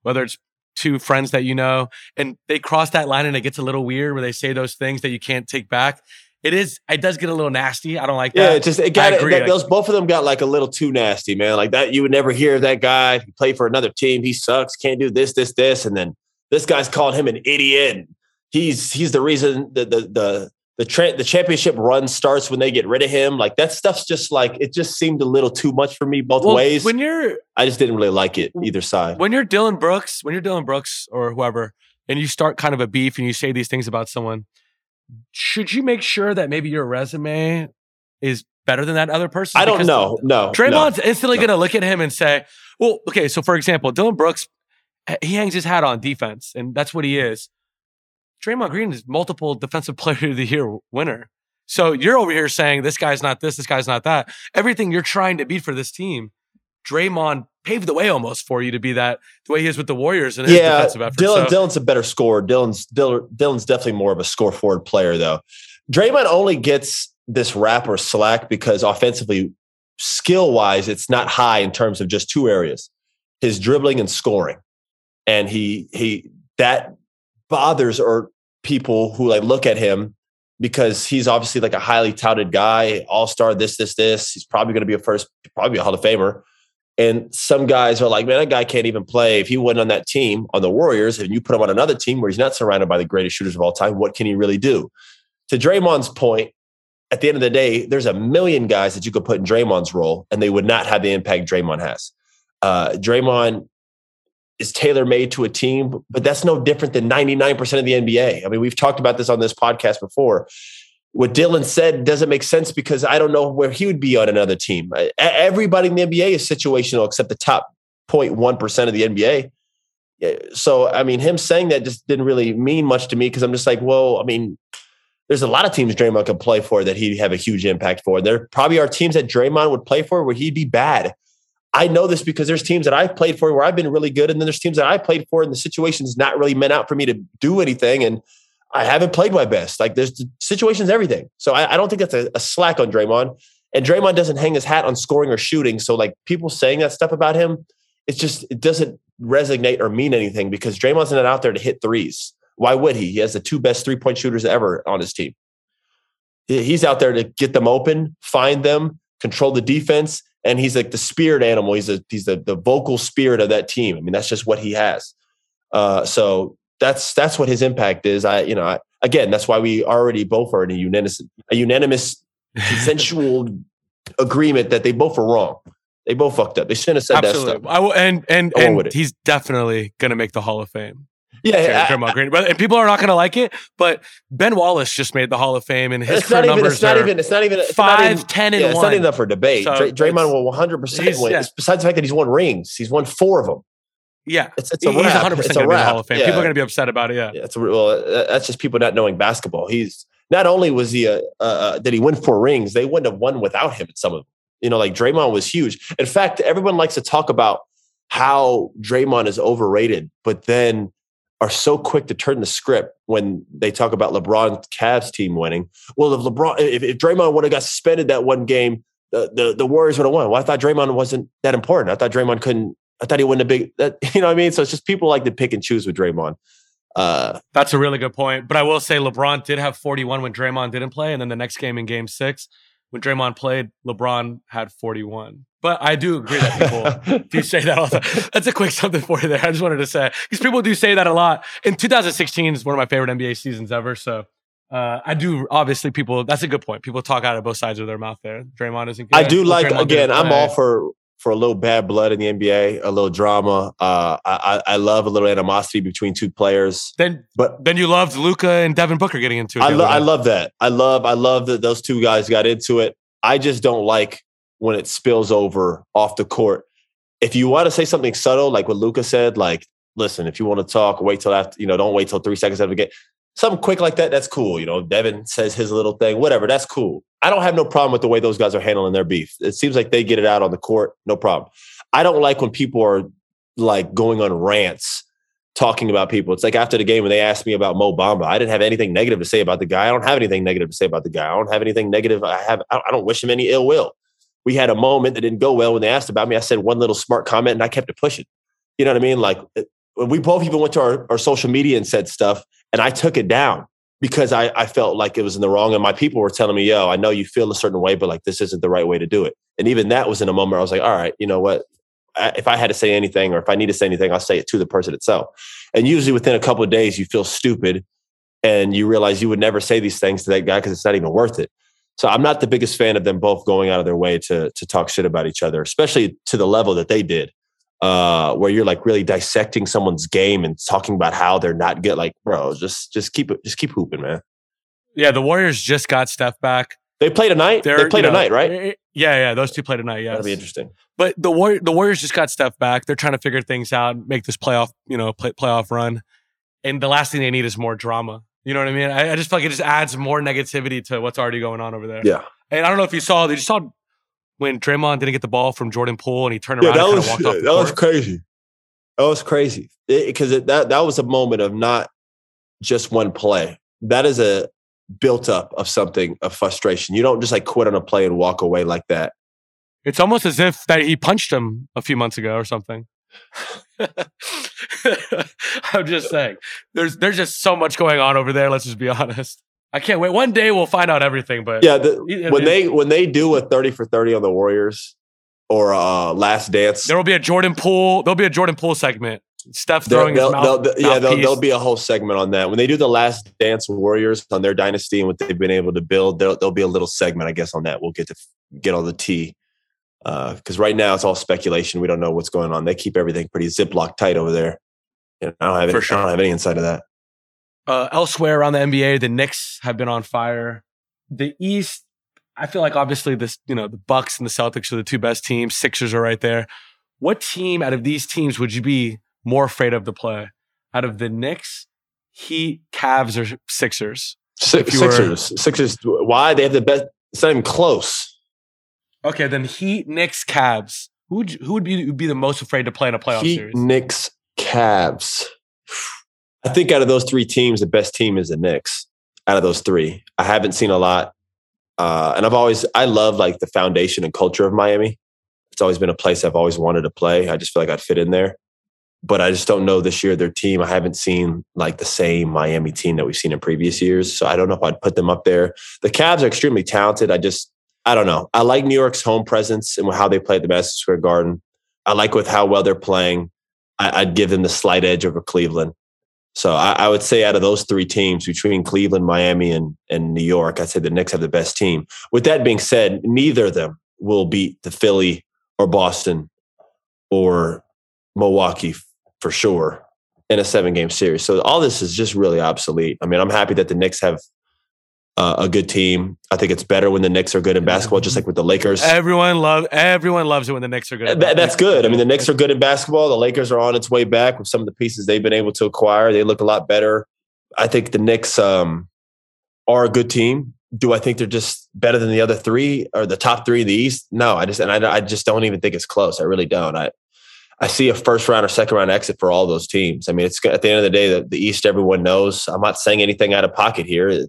whether it's two friends that you know and they cross that line and it gets a little weird where they say those things that you can't take back it is it does get a little nasty. I don't like that. Yeah, just it got it, that, those both of them got like a little too nasty, man. Like that you would never hear that guy. He played for another team. He sucks. Can't do this, this, this, and then this guy's called him an idiot. He's he's the reason the the the the, tra- the championship run starts when they get rid of him. Like that stuff's just like it just seemed a little too much for me both well, ways. When you're, I just didn't really like it either side. When you're Dillon Brooks, when you're Dillon Brooks or whoever, and you start kind of a beef and you say these things about someone, should you make sure that maybe your resume is better than that other person? I don't know. No. Draymond's no, instantly no. going to look at him and say, well, okay, so for example, Dillon Brooks, he hangs his hat on defense, and that's what he is. Draymond Green is multiple defensive player of the year winner. So you're over here saying this guy's not this, this guy's not that. Everything you're trying to beat for this team, Draymond paved the way almost for you to be that the way he is with the Warriors and his yeah, defensive effort. Dillon, so, Dillon's a better scorer. Dylan's Dillon's definitely more of a score forward player though. Draymond only gets this rap or slack because offensively, skill wise, it's not high in terms of just two areas: his dribbling and scoring. And he he that bothers or people who like look at him because he's obviously like a highly touted guy, all star, this, this, this. He's probably going to be a first, probably a Hall of Famer. And some guys are like, man, that guy can't even play. If he wasn't on that team on the Warriors and you put him on another team where he's not surrounded by the greatest shooters of all time, what can he really do? To Draymond's point, at the end of the day, there's a million guys that you could put in Draymond's role and they would not have the impact Draymond has. Uh, Draymond is tailor made to a team, but that's no different than 99% of the NBA. I mean, we've talked about this on this podcast before what Dillon said doesn't make sense because I don't know where he would be on another team. Everybody in the NBA is situational except the top 0.1% of the NBA. So, I mean, him saying that just didn't really mean much to me because I'm just like, well, I mean, there's a lot of teams Draymond could play for that he'd have a huge impact for. There probably are teams that Draymond would play for where he'd be bad. I know this because there's teams that I've played for where I've been really good, and then there's teams that I played for, and the situation's not really meant out for me to do anything, and I haven't played my best. Like there's the situation's everything. So I, I don't think that's a, a, slack on Draymond. And Draymond doesn't hang his hat on scoring or shooting. So like people saying that stuff about him, it's just it doesn't resonate or mean anything because Draymond's not out there to hit threes. Why would he? He has the two best three point shooters ever on his team. He's out there to get them open, find them, control the defense, and he's like the spirit animal. He's a he's the the vocal spirit of that team. I mean, that's just what he has. Uh, so that's that's what his impact is. I you know I, again that's why we already both are in a unanimous a unanimous consensual agreement that they both are wrong. They both fucked up. They shouldn't have said Absolutely. that stuff. I will, and and and he's definitely going to make the Hall of Fame. Yeah, Draymond Green. And people are not going to like it, but Ben Wallace just made the Hall of Fame, and his it's not even, it's not even. It's not even. It's five, not even, ten, and yeah, it's one. not even up for debate. So Draymond will 100 percent win. Yeah. Besides the fact that he's won rings, he's won four of them. Yeah, it's, it's a he's 100 percent going to the Hall of Fame. Yeah. People are going to be upset about it. Yeah, yeah it's a, well, that's just people not knowing basketball. He's not only was he a, uh, uh, did he win four rings, they wouldn't have won without him. some of them. You know, like Draymond was huge. In fact, everyone likes to talk about how Draymond is overrated, but then are so quick to turn the script when they talk about LeBron Cavs team winning. Well, if LeBron, if, if Draymond would have got suspended that one game, the, the, the Warriors would have won. Well, I thought Draymond wasn't that important. I thought Draymond couldn't. I thought he wouldn't have. That you know what I mean. So it's just people like to pick and choose with Draymond. Uh, That's a really good point. But I will say LeBron did have 41 when Draymond didn't play, and then the next game in Game Six, when Draymond played, LeBron had 41. But I do agree that people do say that all the time. That's a quick something for you there. I just wanted to say because people do say that a lot. And 2016 is one of my favorite NBA seasons ever. So uh, I do obviously people. That's a good point. People talk out of both sides of their mouth there. Draymond isn't. good. I do like Draymond again. I'm all for for a little bad blood in the NBA, a little drama. Uh, I, I love a little animosity between two players. Then, but then you loved Luka and Devin Booker getting into it. I, lo- I love that. I love I love that those two guys got into it. I just don't like when it spills over off the court. If you want to say something subtle, like what Luka said, like, listen, if you want to talk, wait till after, you know, don't wait till three seconds after the game. Something quick like that, that's cool. You know, Devin says his little thing, whatever, that's cool. I don't have no problem with the way those guys are handling their beef. It seems like they get it out on the court, no problem. I don't like when people are like going on rants talking about people. It's like after the game when they asked me about Mo Bamba, I didn't have anything negative to say about the guy. I don't have anything negative to say about the guy. I don't have anything negative. I have. I don't wish him any ill will we had a moment that didn't go well when they asked about me. I said one little smart comment and I kept it pushing. You know what I mean? Like uh, we both even went to our, our social media and said stuff, and I took it down because I, I felt like it was in the wrong. And my people were telling me, yo, I know you feel a certain way, but like this isn't the right way to do it. And even that was in a moment I was like, all right, you know what? if I had to say anything or if I need to say anything, I'll say it to the person itself. And usually within a couple of days, you feel stupid and you realize you would never say these things to that guy because it's not even worth it. So I'm not the biggest fan of them both going out of their way to to talk shit about each other, especially to the level that they did, uh, where you're like really dissecting someone's game and talking about how they're not good. Like, bro, just just keep it, just keep hooping, man. Yeah, the Warriors just got Steph back. They played tonight. They're, they played you know, tonight, right? Eh, eh, yeah, yeah. Those two played tonight. Yeah, that'll be interesting. But the War- the Warriors just got Steph back. They're trying to figure things out, make this playoff, you know, play- playoff run. And the last thing they need is more drama. You know what I mean? I, I, just feel like it just adds more negativity to what's already going on over there. Yeah. And I don't know if you saw, did you saw when Draymond didn't get the ball from Jordan Poole and he turned around yeah, that was, walked off That court? was crazy. That was crazy because that that was a moment of not just one play. That is a built up of something of frustration. You don't just like quit on a play and walk away like that. It's almost as if that he punched him a few months ago or something. I'm just saying, there's there's just so much going on over there. Let's just be honest. I can't wait. One day we'll find out everything. But yeah, the, when they when they do a thirty for thirty on the Warriors or uh Last Dance, there will be a Jordan Poole. There'll be a Jordan Poole segment. Steph throwing they'll, his mouth. They'll, yeah, there'll, there'll, be a whole segment on that. When they do the Last Dance Warriors on their dynasty and what they've been able to build, there'll, there'll be a little segment, I guess, on that. We'll get to get all the tea because uh, right now it's all speculation. We don't know what's going on. They keep everything pretty ziplock tight over there. You know, I don't have any, sure. I don't have any insight of that. Uh, elsewhere around the NBA, the Knicks have been on fire. The East, I feel like obviously this, you know, the Bucks and the Celtics are the two best teams. Sixers are right there. What team out of these teams would you be more afraid of to play? Out of the Knicks, Heat, Cavs, or Sixers? Six, Sixers. Were, Sixers. Why? They have the best. It's not even close. Okay, then Heat, Knicks, Cavs. Who would who would be be the most afraid to play in a playoff Heat, series? Knicks, Cavs. I think out of those three teams, the best team is the Knicks. Out of those three, I haven't seen a lot, uh, and I've always I love like the foundation and culture of Miami. It's always been a place I've always wanted to play. I just feel like I'd fit in there, but I just don't know this year their team. I haven't seen like the same Miami team that we've seen in previous years, so I don't know if I'd put them up there. The Cavs are extremely talented. I just I don't know. I like New York's home presence and how they play at the Madison Square Garden. I like with how well they're playing. I, would give them the slight edge over Cleveland. So I, I, would say out of those three teams between Cleveland, Miami, and, and New York, I'd say the Knicks have the best team. With that being said, neither of them will beat the Philly or Boston or Milwaukee for sure in a seven game series. So all this is just really obsolete. I mean, I'm happy that the Knicks have uh, a good team. I think it's better when the Knicks are good in basketball, just like with the Lakers. Everyone love everyone loves it when the Knicks are good. That, that's good. I mean, the Knicks are good in basketball. The Lakers are on its way back with some of the pieces they've been able to acquire. They look a lot better. I think the Knicks um, are a good team. Do I think they're just better than the other three or the top three in the East? No, I just and I, I just don't even think it's close. I really don't. I I see a first round or second round exit for all those teams. I mean, it's at the end of the day, the, the East everyone knows. I'm not saying anything out of pocket here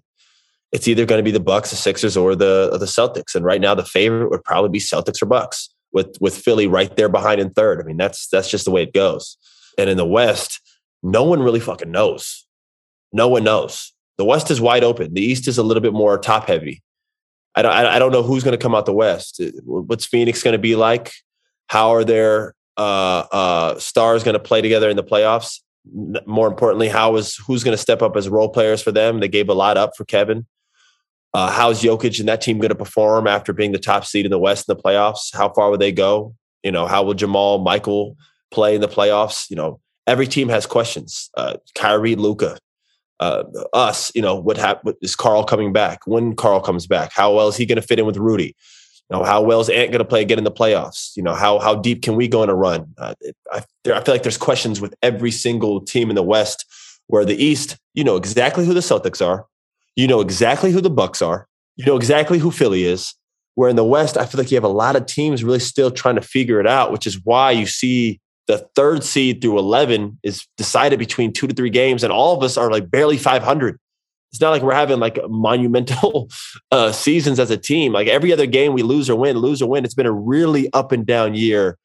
it's either going to be the Bucks, the Sixers, or the or the Celtics. And right now, the favorite would probably be Celtics or Bucks, with with Philly right there behind in third. I mean, that's that's just the way it goes. And in the West, no one really fucking knows. No one knows. The West is wide open. The East is a little bit more top heavy. I don't I don't know who's going to come out the West. What's Phoenix going to be like? How are their uh, uh, stars going to play together in the playoffs? More importantly, how is who's going to step up as role players for them? They gave a lot up for Kevin. Uh, how's Jokic and that team going to perform after being the top seed in the West in the playoffs? How far will they go? You know, how will Jamal, Michael play in the playoffs? You know, every team has questions. Uh, Kyrie, Luka, uh, us. You know, what happened? Is Karl coming back? When Karl comes back, how well is he going to fit in with Rudy? You know, how well is Ant going to play again in the playoffs? You know, how how deep can we go in a run? Uh, I, there, I feel like there's questions with every single team in the West. Where the East, you know exactly who the Celtics are you know exactly who the Bucks are. You know exactly who Philly is. Where in the West, I feel like you have a lot of teams really still trying to figure it out, which is why you see the third seed through 11 is decided between two to three games, and all of us are like barely 500. It's not like we're having like monumental uh, seasons as a team. Like every other game, we lose or win, lose or win. It's been a really up and down year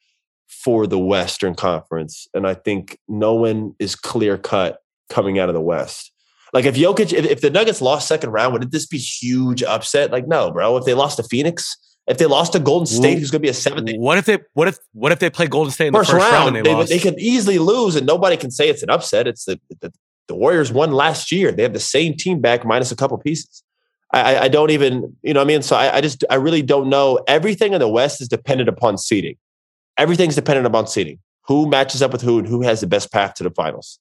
for the Western Conference, and I think no one is clear cut coming out of the West. Like if Jokic, if, if the Nuggets lost second round, would it this be huge upset? Like no, bro. If they lost to Phoenix, if they lost to Golden State, who's going to be a seventh? What if they? What if? What if they play Golden State in first the first round? round they, they, could easily lose, and nobody can say it's an upset. It's the, the, the Warriors won last year. They have the same team back minus a couple pieces. I, I don't even, you know, what I mean, so I, I just, I really don't know. Everything in the West is dependent upon seeding. Everything's dependent upon seeding. Who matches up with who, and who has the best path to the finals.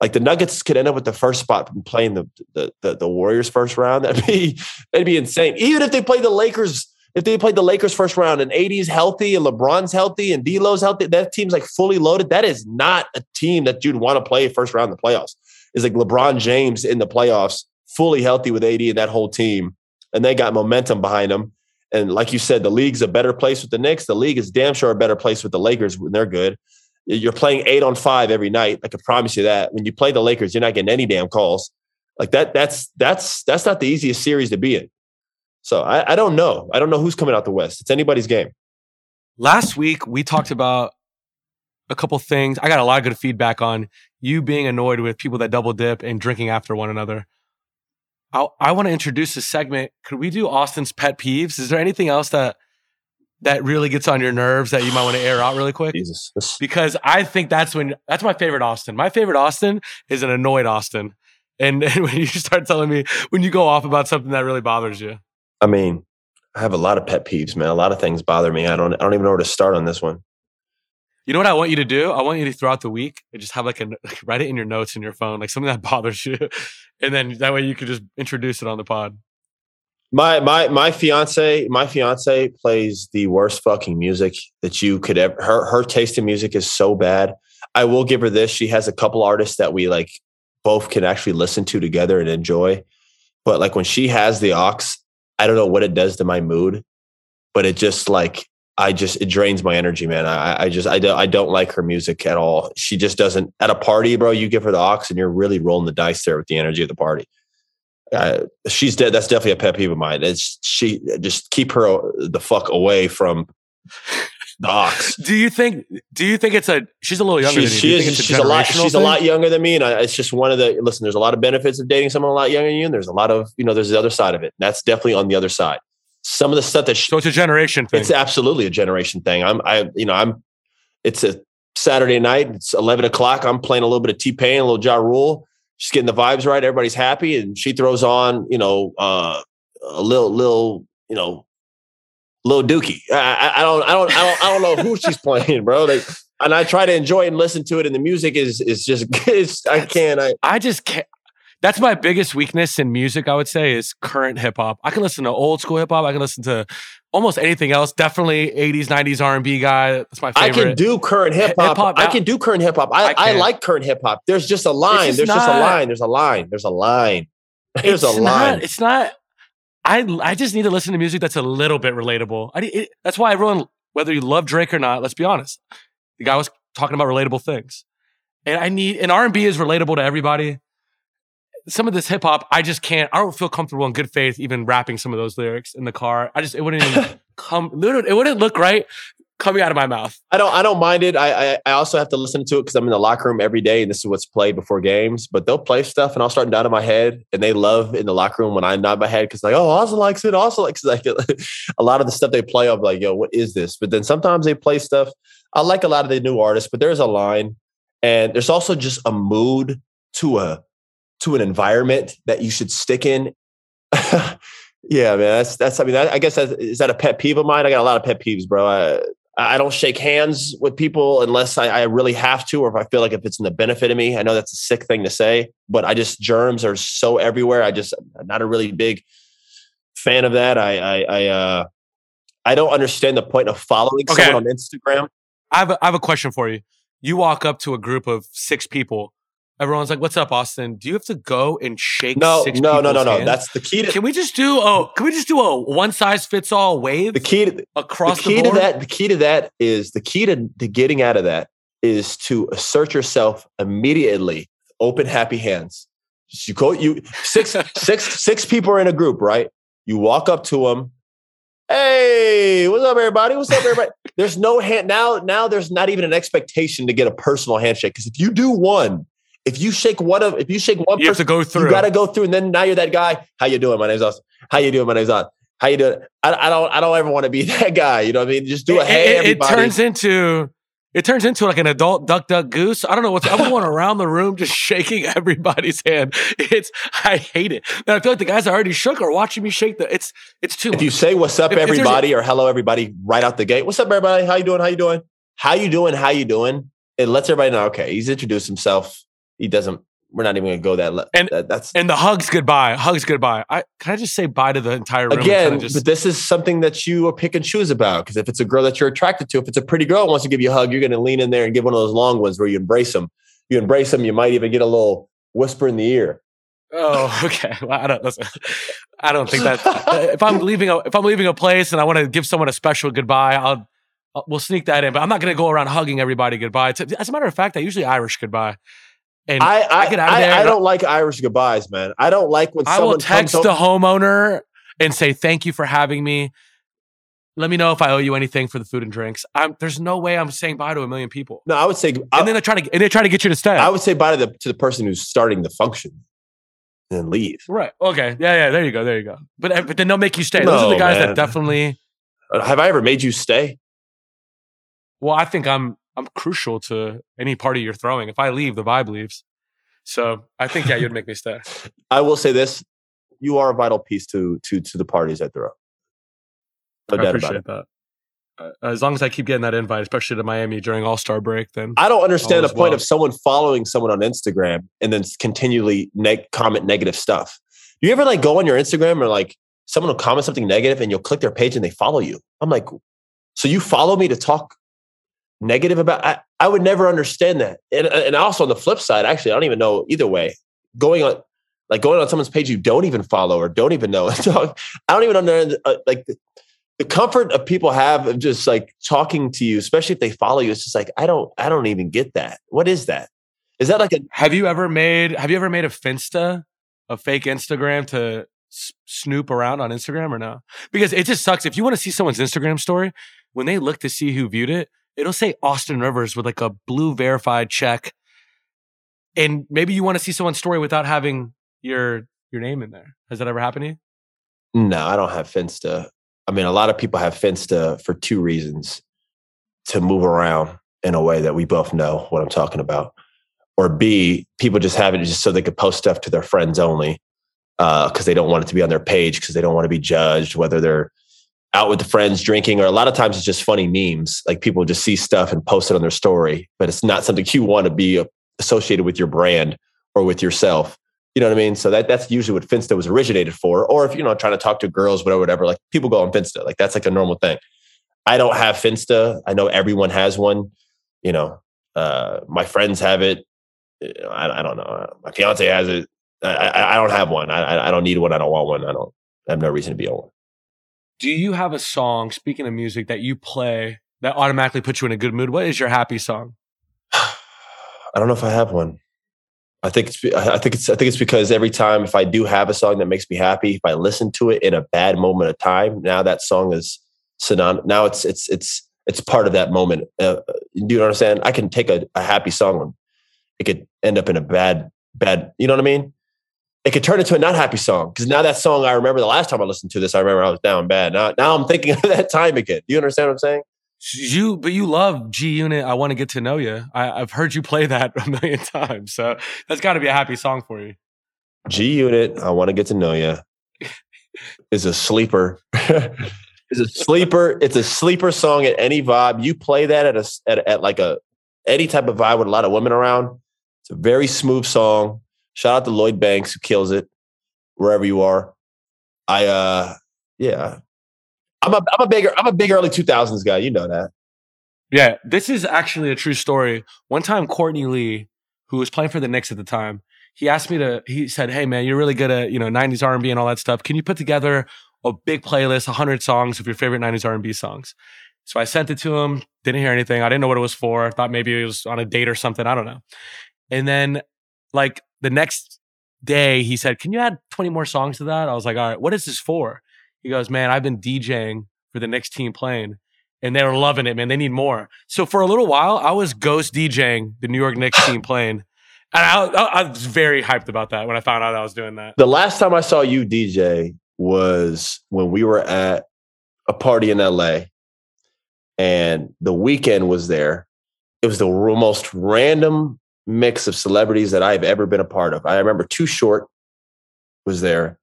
Like the Nuggets could end up with the first spot from playing the, the the, the Warriors first round. That'd be that'd be insane. Even if they play the Lakers, if they played the Lakers first round and AD's healthy and LeBron's healthy and D'Lo's healthy, that team's like fully loaded. That is not a team that you'd want to play first round in the playoffs. Is like LeBron James in the playoffs, fully healthy with AD and that whole team, and they got momentum behind them. And like you said, the league's a better place with the Knicks. The league is damn sure a better place with the Lakers when they're good. You're playing eight on five every night. I can promise you that. When you play the Lakers, you're not getting any damn calls. Like that. That's that's that's not the easiest series to be in. So I, I don't know. I don't know who's coming out the West. It's anybody's game. Last week we talked about a couple things. I got a lot of good feedback on you being annoyed with people that double dip and drinking after one another. I, I want to introduce a segment. Could we do Austin's pet peeves? Is there anything else that that really gets on your nerves that you might want to air out really quick? Jesus. Because I think that's when that's my favorite Austin. My favorite Austin is an annoyed Austin. And, and when you start telling me when you go off about something that really bothers you. I mean, I have a lot of pet peeves, man. A lot of things bother me. I don't I don't even know where to start on this one. You know what I want you to do? I want you to throughout the week just have like a like write it in your notes in your phone, like something that bothers you, and then that way you could just introduce it on the pod. My my my fiance my fiance plays the worst fucking music that you could ever. Her her taste in music is so bad. I will give her this. She has a couple artists that we like both can actually listen to together and enjoy. But like when she has the aux, I don't know what it does to my mood, but it just like I just it drains my energy, man. I, I just I don't I don't like her music at all. She just doesn't at a party, bro. You give her the aux, and you're really rolling the dice there with the energy of the party. Uh, she's dead. That's definitely a pet peeve of mine. It's she just keep her the fuck away from the aux. Do you think? Do you think it's a? She's a little younger. She's, she is. she's a lot. She's thing? a lot younger than me, and I, it's just one of the. Listen, there's a lot of benefits of dating someone a lot younger than you. And there's a lot of you know. There's the other side of it. that's definitely on the other side some of the stuff that she, so it's a generation thing. It's absolutely a generation thing. I'm I you know I'm it's a Saturday night. It's eleven o'clock. I'm playing a little bit of T Pain, a little Ja Rule, just getting the vibes right. Everybody's happy, and she throws on you know uh, a little little you know little Dookie. I, I, don't I don't I don't I don't know who she's playing, bro. Like, and I try to enjoy and listen to it, and the music is is just it's, I can't. I I just can't. That's my biggest weakness in music, I would say, is current hip hop. I can listen to old school hip hop. I can listen to almost anything else. Definitely 80s, 90s R&B guy. That's my favorite. I can do current hip hop. I can do current hip hop. I, I, I, like current hip hop. There's just a line. Just There's not, just a line. There's a line. There's a line. There's a line. Not, it's not. I I just need to listen to music that's a little bit relatable. I, it, that's why everyone, whether you love Drake or not, let's be honest, the guy was talking about relatable things, and I need and R and B is relatable to everybody some of this hip hop, I just can't. I don't feel comfortable in good faith even rapping some of those lyrics in the car. I just it wouldn't even come. It wouldn't look right coming out of my mouth. I don't. I don't mind it. I I, I also have to listen to it because I'm in the locker room every day, and this is what's played before games. But they'll play stuff, and I'll start nodding my head, and they love in the locker room when I nod my head because like, oh, Austin likes it. Also likes it. Like a lot of the stuff they play, I'm like, yo, what is this? But then sometimes they play stuff. I like a lot of the new artists, but there's a line, and there's also just a mood to a to an environment that you should stick in. yeah, man, that's that's. I mean, I, I guess that, is that a pet peeve of mine? I got a lot of pet peeves, bro. I, I don't shake hands with people unless I, I, really have to, or if I feel like if it's in the benefit of me. I know that's a sick thing to say, but I just germs are so everywhere. I just I'm not a really big fan of that. I I I, uh, I don't understand the point of following okay. someone on Instagram. I have a, I have a question for you. You walk up to a group of six people Everyone's like, "What's up, Austin? Do you have to go and shake?" No, no, no, no, no. That's the key to. Can we just do? Oh, can we just do a one size fits all wave? The key to across the key the to that. The key to that is the key to, to getting out of that is to assert yourself immediately. Open, happy hands. You go. You six, six, six people are in a group, right? You walk up to them. Hey, what's up, everybody? What's up, everybody? there's no hand now. Now there's not even an expectation to get a personal handshake because if you do one, if you shake one of, if you shake one, you person, have to go through. You got to go through, and then now you're that guy. How you doing? My name's Austin. How you doing? My name's Austin. How you doing? I, I don't, I don't ever want to be that guy. You know what I mean? Just do a it, hey, it, everybody. It turns into, it turns into like an adult duck, duck, goose. I don't know what's. I'm around the room just shaking everybody's hand. It's, I hate it. And I feel like the guys I already shook are watching me shake the. It's, it's too. If much. you say "What's up, if, everybody" if or "Hello, everybody" right out the gate, "What's up, everybody? How you doing? How you doing? How you doing? How you doing?" It lets everybody know. Okay, he's introduced himself. He doesn't we're not even going to go that. Le- and that, that's and the hugs goodbye, hugs goodbye. I can I just say bye to the entire room again. Just, but this is something that you are pick and choose about because if it's a girl that you're attracted to, if it's a pretty girl wants to give you a hug, you're going to lean in there and give one of those long ones where you embrace them. You embrace them, you might even get a little whisper in the ear. Oh, okay. Well, I don't. I don't think that uh, if I'm leaving a if I'm leaving a place and I want to give someone a special goodbye, I'll, I'll we'll sneak that in. But I'm not going to go around hugging everybody goodbye. As a matter of fact, I usually Irish goodbye. And I I, I, I, I don't like Irish goodbyes, man. I don't like when someone. I will text the homeowner and say thank you for having me. Let me know if I owe you anything for the food and drinks. I'm, there's no way I'm saying bye to a million people. No, I would say, and then they try to and they try to get you to stay. I would say bye to the to the person who's starting the function, and leave. Right. Okay. Yeah. Yeah. There you go. There you go. But but then they'll make you stay. No, Those are the guys man. that definitely. Uh, have I ever made you stay? Well, I think I'm I'm crucial to any party you're throwing. If I leave, the vibe leaves. So I think yeah, you'd make me stay. I will say this: you are a vital piece to to to the parties I throw. No I appreciate that. Uh, as long as I keep getting that invite, especially to Miami during All Star break, then I don't understand the point well. of someone following someone on Instagram and then continually neg- comment negative stuff. Do you ever like go on your Instagram or like someone will comment something negative and you'll click their page and they follow you? I'm like, so you follow me to talk negative about I, I would never understand that and, and also on the flip side actually i don't even know either way going on like going on someone's page you don't even follow or don't even know i don't even understand uh, like the comfort of people have of just like talking to you, especially if they follow you. It's just like I don't, I don't even get that. What is that? Is that like a? Have you ever made? Have you ever made a Finsta, a fake Instagram to snoop around on Instagram or no? Because it just sucks. If you want to see someone's Instagram story, when they look to see who viewed it, it'll say Austin Rivers with like a blue verified check, and maybe you want to see someone's story without having your your name in there. Has that ever happened to you? No, I don't have Finsta. I mean, a lot of people have Finsta for two reasons: to move around in a way that we both know what I'm talking about or B, people just have it just so they could post stuff to their friends only because uh, they don't want it to be on their page because they don't want to be judged, whether they're out with the friends drinking or a lot of times it's just funny memes. Like people just see stuff and post it on their story, but it's not something you want to be associated with your brand or with yourself. You know what I mean? So that that's usually what Finsta was originated for. Or if you know trying to talk to girls, whatever, whatever. Like people go on Finsta, like that's like a normal thing. I don't have Finsta. I know everyone has one. You know, uh, my friends have it. I, I don't know. My fiance has it. I, I don't have one. I, I don't need one. I don't want one. I don't I have no reason to be on one. Do you have a song, speaking of music, that you play that automatically puts you in a good mood? What is your happy song? I don't know if I have one. I think it's I think it's I think it's because every time if I do have a song that makes me happy, if I listen to it in a bad moment of time, now that song is synonymous. Now it's it's it's it's part of that moment. Uh, do you understand? I can take a, a happy song it could end up in a bad, bad, you know what I mean? It could turn into a not happy song. Cause now that song, I remember the last time I listened to this, I remember I was down bad. Now, now I'm thinking of that time again. Do you understand what I'm saying? You, but you love G Unit. I want to get to know you. I, have heard you play that a million times, so that's got to be a happy song for you. G Unit. I want to get to know you. is a sleeper. is a sleeper. It's a sleeper song at any vibe. You play that at a at, at like a any type of vibe with a lot of women around. It's a very smooth song. Shout out to Lloyd Banks who kills it wherever you are. I uh yeah. I'm a I'm a bigger I'm a big early 2000s guy, you know that. Yeah, this is actually a true story. One time Courtney Lee, who was playing for the Knicks at the time, he asked me to he said, "Hey man, you're really good at, you know, 90s R&B and all that stuff. Can you put together a big playlist, 100 songs of your favorite 90s R&B songs?" So I sent it to him, didn't hear anything. I didn't know what it was for. I thought maybe it was on a date or something, I don't know. And then like the next day he said, Can you add 20 more songs to that? I was like, All right, what is this for? He goes, Man, I've been DJing for the next team playing and they were loving it, man. They need more. So for a little while, I was ghost DJing the New York Knicks team playing. And I, I, was very hyped about that when I found out I was doing that. The last time I saw you DJ was when we were at a party in LA and the Weeknd was there. It was the most random mix of celebrities that I've ever been a part of. I remember Too Short was there.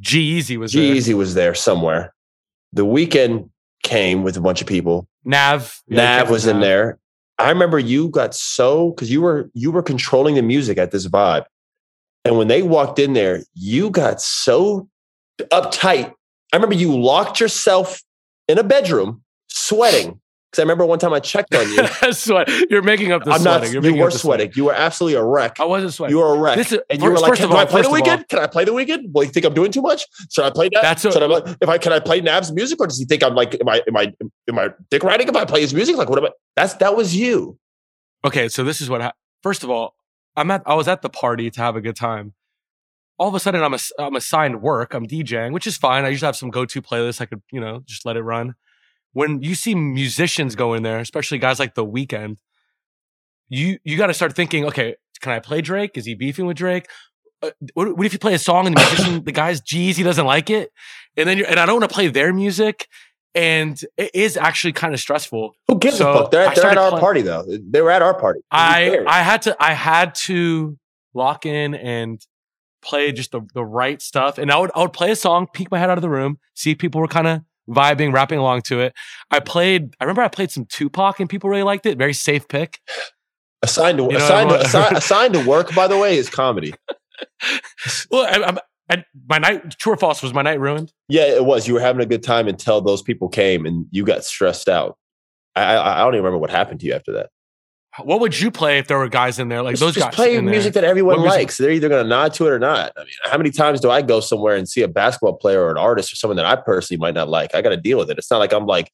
G-Eazy was G-Eazy was there somewhere. The Weeknd came with a bunch of people. Nav. Nav was Nav. in there. I remember you got so because you were you were controlling the music at this vibe. And when they walked in there, you got so uptight. I remember you locked yourself in a bedroom, sweating, because I remember one time I checked on you. Sweat. You're making up the I'm sweating. Not, you were sweating. You were absolutely a wreck. I wasn't sweating. You were a wreck. This is, and you first, were like, "Can all, I play the Weeknd? Can I play the Weeknd? Well, you think I'm doing too much? Should I play that? That's a, I, if I can I play Nav's music, or does he think I'm like, am I am I am I dick riding if I play his music? Like, what am I? That's that was you. Okay, so this is what. Ha- First of all, I'm at. I was at the party to have a good time. All of a sudden, I'm a, I'm assigned work. I'm DJing, which is fine. I usually have some go to playlist. I could you know just let it run when you see musicians go in there, especially guys like The Weeknd, you you got to start thinking, okay, can I play Drake? Is he beefing with Drake? Uh, what, what, if you play a song and the musician, the guy's geez, he doesn't like it, and then you're, and I don't want to play their music, and it is actually kind of stressful. Who gives so a fuck? They're, they're at our play- party though. They were at our party. I I had to I had to lock in and play just the, the right stuff, and I would I would play a song, peek my head out of the room, see if people were kind of vibing, rapping along to it. I played, I remember I played some Tupac and people really liked it. Very safe pick. Assigned to, you know, assigned, to, assign, assigned to work, by the way, is comedy. well, I, I, my night, true or false, was my night ruined? Yeah, it was. You were having a good time until those people came and you got stressed out. I, I, I don't even remember what happened to you after that. What would you play if there were guys in there like just, those just guys? play music that everyone likes. They're either going to nod to it or not. I mean, how many times do I go somewhere and see a basketball player or an artist or someone that I personally might not like? I got to deal with it. It's not like I'm like,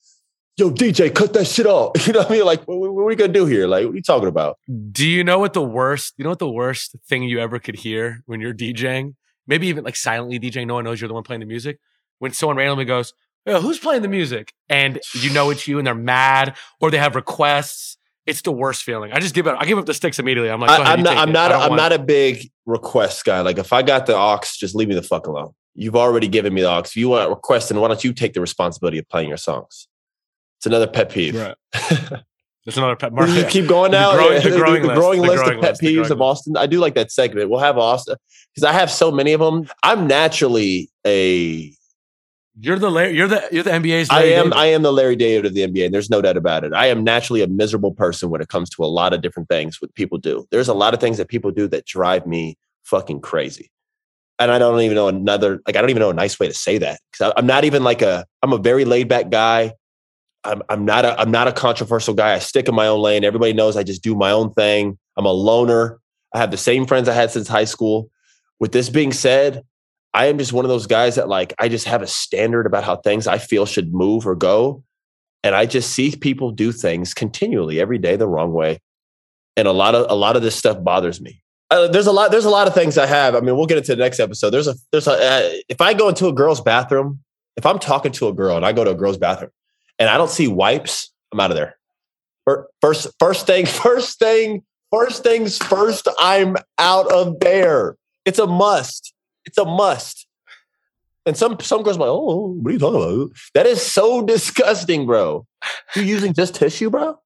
yo, DJ, cut that shit off. You know what I mean? Like, what, what are we gonna do here? Like, what are you talking about? Do you know what the worst? You know what the worst thing you ever could hear when you're DJing? Maybe even like silently DJing. No one knows you're the one playing the music. When someone randomly goes, Yo, who's playing the music? And you know it's you, and they're mad, or they have requests. It's the worst feeling. I just give up. I give up the sticks immediately. I'm like, I, am not. I'm not. A, I'm want... not a big request guy. Like, if I got the aux, just leave me the fuck alone. You've already given me the aux. If you want a request, then why don't you take the responsibility of playing your songs? It's another pet peeve. Right. It's another pet market. You keep going now. The growing, the growing, the, the growing list, list growing of pet peeves of Austin. I do like that segment. We'll have Austin because I have so many of them. I'm naturally a. You're the Larry, you're the you're the NBA's. Larry I am David. I am the Larry David of the NBA, and there's no doubt about it. I am naturally a miserable person when it comes to a lot of different things what people do. There's a lot of things that people do that drive me fucking crazy, and I don't even know another like I don't even know a nice way to say that because I'm not even like a I'm a very laid back guy. I'm, I'm not a I'm not a controversial guy. I stick in my own lane. Everybody knows I just do my own thing. I'm a loner. I have the same friends I had since high school. With this being said, I am just one of those guys that like I just have a standard about how things I feel should move or go. And I just see people do things continually every day the wrong way. And a lot of a lot of this stuff bothers me. Uh, there's a lot there's a lot of things I have. I mean, we'll get into the next episode. There's a there's a uh, if I go into a girl's bathroom, if I'm talking to a girl and I go to a girl's bathroom and I don't see wipes, I'm out of there. First, first thing, first thing, first things first, I'm out of there. It's a must. It's a must. And some some girls are like, oh, what are you talking about? That is so disgusting, bro. You're using just tissue, bro?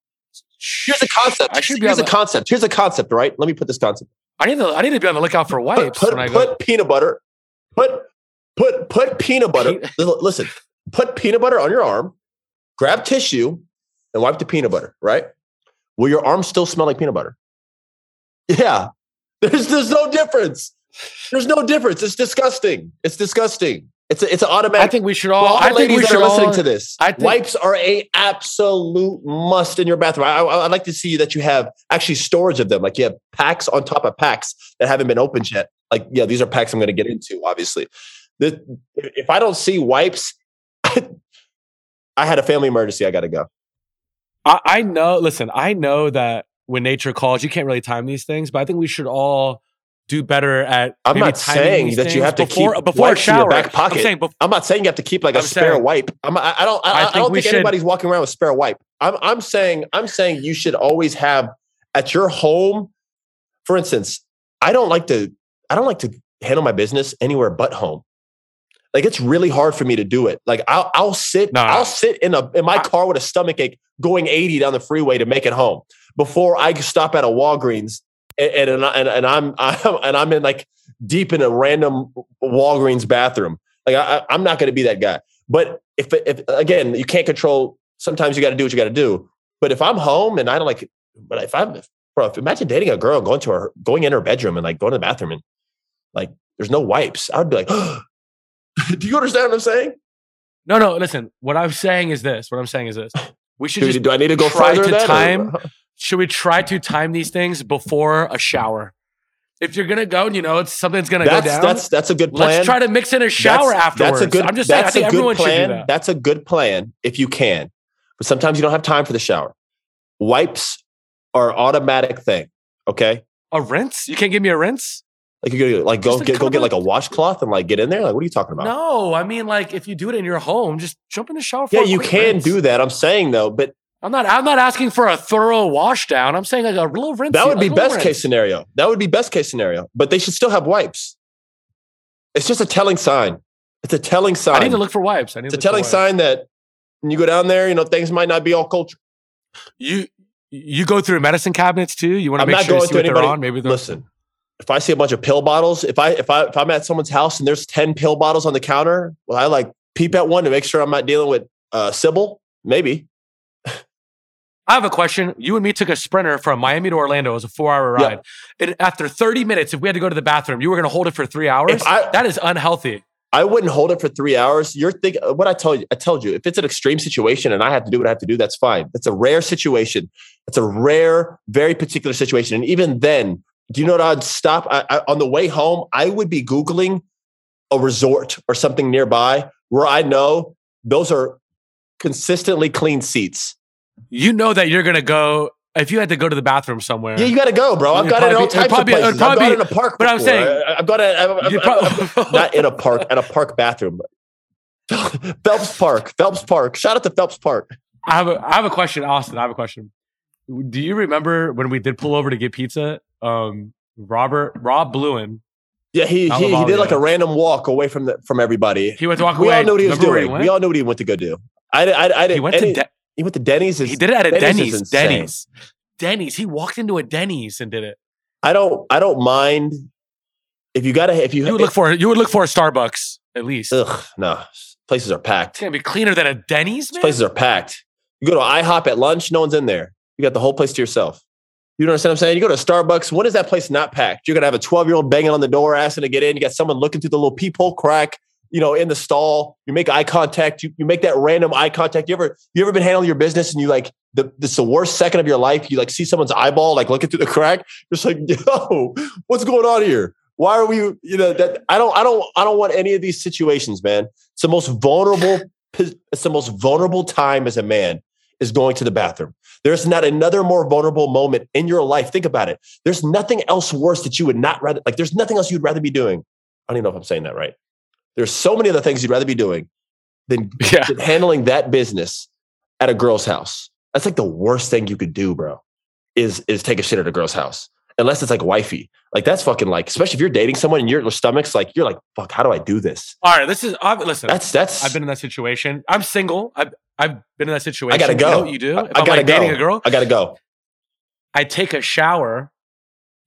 Here's a concept. I should Here's a concept. Here's a concept, right? Let me put this concept. I need to I need to be on the lookout for wipes. Put, put, put peanut butter. Put put put peanut butter. Listen, put peanut butter on your arm grab tissue and wipe the peanut butter, right? Will your arms still smell like peanut butter? Yeah. There's there's no difference. There's no difference. It's disgusting. It's disgusting. It's a, it's an automatic. I think we should all. all I think we should listening all, to this. I think, wipes are a absolute must in your bathroom. I, I, would like to see that you have actually storage of them. Like you have packs on top of packs that haven't been opened yet. Like yeah, these are packs I'm going to get into. Obviously, the, if I don't see wipes, I had a family emergency. I got to go. I, I know. Listen, I know that when nature calls, you can't really time these things, but I think we should all do better at. I'm not saying that you have to before, keep before a shower. In your back pocket. I'm, saying bef- I'm, not saying you have to keep like a I'm spare saying, wipe. I'm, I, I don't. I, I, I don't think should, anybody's walking around with spare wipe. I'm. I'm saying. I'm saying you should always have at your home. For instance, I don't like to. I don't like to handle my business anywhere but home. Like it's really hard for me to do it. Like I'll I'll sit. I'll sit in a in my car with a stomach ache going 80 down the freeway to make it home before I stop at a Walgreens and and and, and I'm, I'm and I'm in like deep in a random Walgreens bathroom. Like I, I'm not going to be that guy. But if if again you can't control, sometimes you got to do what you got to do. But if I'm home and I don't like, but if I'm bro, if imagine dating a girl going to her going in her bedroom and like going to the bathroom and like there's no wipes, I would be like. Do you understand what I'm saying? No, no. Listen, what I'm saying is this. What I'm saying is this. We should do, just do I need to go try to time. should we try to time these things before a shower? If you're gonna go and you know it's something's gonna that's, go down, that's that's a good plan. Let's try to mix in a shower that's, afterwards. That's a good. I'm just that's saying. I think a good plan. That. That's a good plan if you can, but sometimes you don't have time for the shower. Wipes are automatic thing. Okay. A rinse? You can't give me a rinse? Like you go like go get go get like a washcloth and like get in there. Like what are you talking about? No, I mean like if you do it in your home, just jump in the shower. yeah, you can rinse. do that. I'm saying though, but I'm not. I'm not asking for a thorough wash down. I'm saying like a little rinse. That would be best rinse. case scenario. That would be best case scenario. But they should still have wipes. It's just a telling sign. It's a telling sign. I need to look for wipes. I need it's a telling sign that when you go down there, you know things might not be all culture. You you go through medicine cabinets too. You want to make sure you see what anybody, they're on. Maybe listen if I see a bunch of pill bottles, if I if I if I'm at someone's house and there's 10 pill bottles on the counter, well, I like peep at one to make sure I'm not dealing with uh Sybil. Maybe. I have a question. You and me took a sprinter from Miami to Orlando. It was a four hour ride. And after 30 minutes, if we had to go to the bathroom, you were going to hold it for three hours? I, that is unhealthy. I wouldn't hold it for three hours. You're thinking what I told you. I told you if it's an extreme situation and I have to do what I have to do, that's fine. That's a rare situation. It's a rare, very particular situation. And even then, do you know what I'd stop I, I, on the way home? I would be googling a resort or something nearby where I know those are consistently clean seats. You know that you're gonna go if you had to go to the bathroom somewhere. Yeah, you got to go, bro. I've got it in all types of places. I've got it in a park. But I'm saying, I've got it. not in a park, at a park bathroom. Phelps Park, Phelps Park. Shout out to Phelps Park. I have a, I have a question, Austin. I have a question. Do you remember when we did pull over to get pizza? Um, Robert Rob Bluin. Yeah, he he, he, did like a random walk away from the from everybody. He went to walk we away. We all knew what he was doing. We all knew what he went to go do. I, I, I didn't. He went any, to. De- he went to Denny's. He did it at a Denny's. Denny's. Denny's. Denny's. He walked into a Denny's and did it. I don't. I don't mind if you gotta. If you, you would look for you would look for a Starbucks at least. Ugh, no, places are packed. It's gonna be cleaner than a Denny's. Man? Places are packed. You go to IHOP at lunch, no one's in there. You got the whole place to yourself. You know what I'm saying? You go to Starbucks. When is that place not packed? You're gonna have a 12 year old banging on the door, asking to get in. You got someone looking through the little peephole crack you know, in the stall, you make eye contact, you, you make that random eye contact. You ever, you ever been handling your business and you like, the, this is the worst second of your life. You like see someone's eyeball, like looking through the crack. You're just like, yo, what's going on here? Why are we, you know, that I don't, I don't, I don't want any of these situations, man. It's the most vulnerable, it's the most vulnerable time as a man is going to the bathroom. There's not another more vulnerable moment in your life. Think about it. There's nothing else worse that you would not rather, like, there's nothing else you'd rather be doing. I don't even know if I'm saying that right. There's so many other things you'd rather be doing than, yeah. than handling that business at a girl's house. That's like the worst thing you could do, bro. Is is take a shit at a girl's house. Unless it's like wifey. Like that's fucking like, especially if you're dating someone and your stomach's like, you're like, fuck, how do I do this? All right, this is I've, listen. That's that's. I've been in that situation. I'm single. I've I've been in that situation. I gotta go. You know what you do? I, I gotta like go. Dating a girl. I gotta go. I take a shower.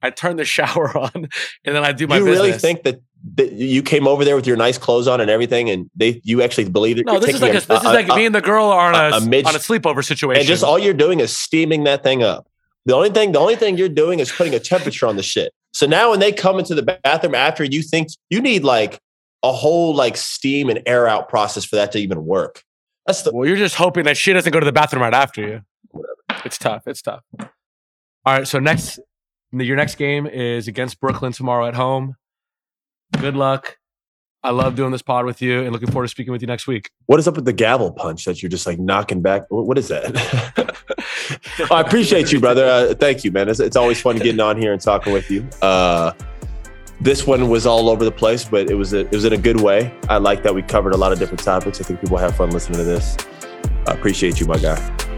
I turn the shower on, and then I do my. You business. really think that you came over there with your nice clothes on and everything, and they you actually believe it. No, this is like a, a, this is like a, me and the girl are on a, a, mid, on a sleepover situation, and just all you're doing is steaming that thing up. The only thing the only thing you're doing is putting a temperature on the shit. So now when they come into the bathroom after, you think you need like a whole like steam and air out process for that to even work. That's the well, you're just hoping that she doesn't go to the bathroom right after you. Whatever. It's tough. It's tough. All right. So next, your next game is against Brooklyn tomorrow at home. Good luck. I love doing this pod with you and looking forward to speaking with you next week. What is up with the gavel punch that you're just like knocking back? What is that? I appreciate you, brother. Uh, thank you, man. It's, it's, always fun getting on here and talking with you. Uh, this one was all over the place, but it was a, it was in a good way. I like that we covered a lot of different topics. I think people have fun listening to this. I appreciate you, my guy.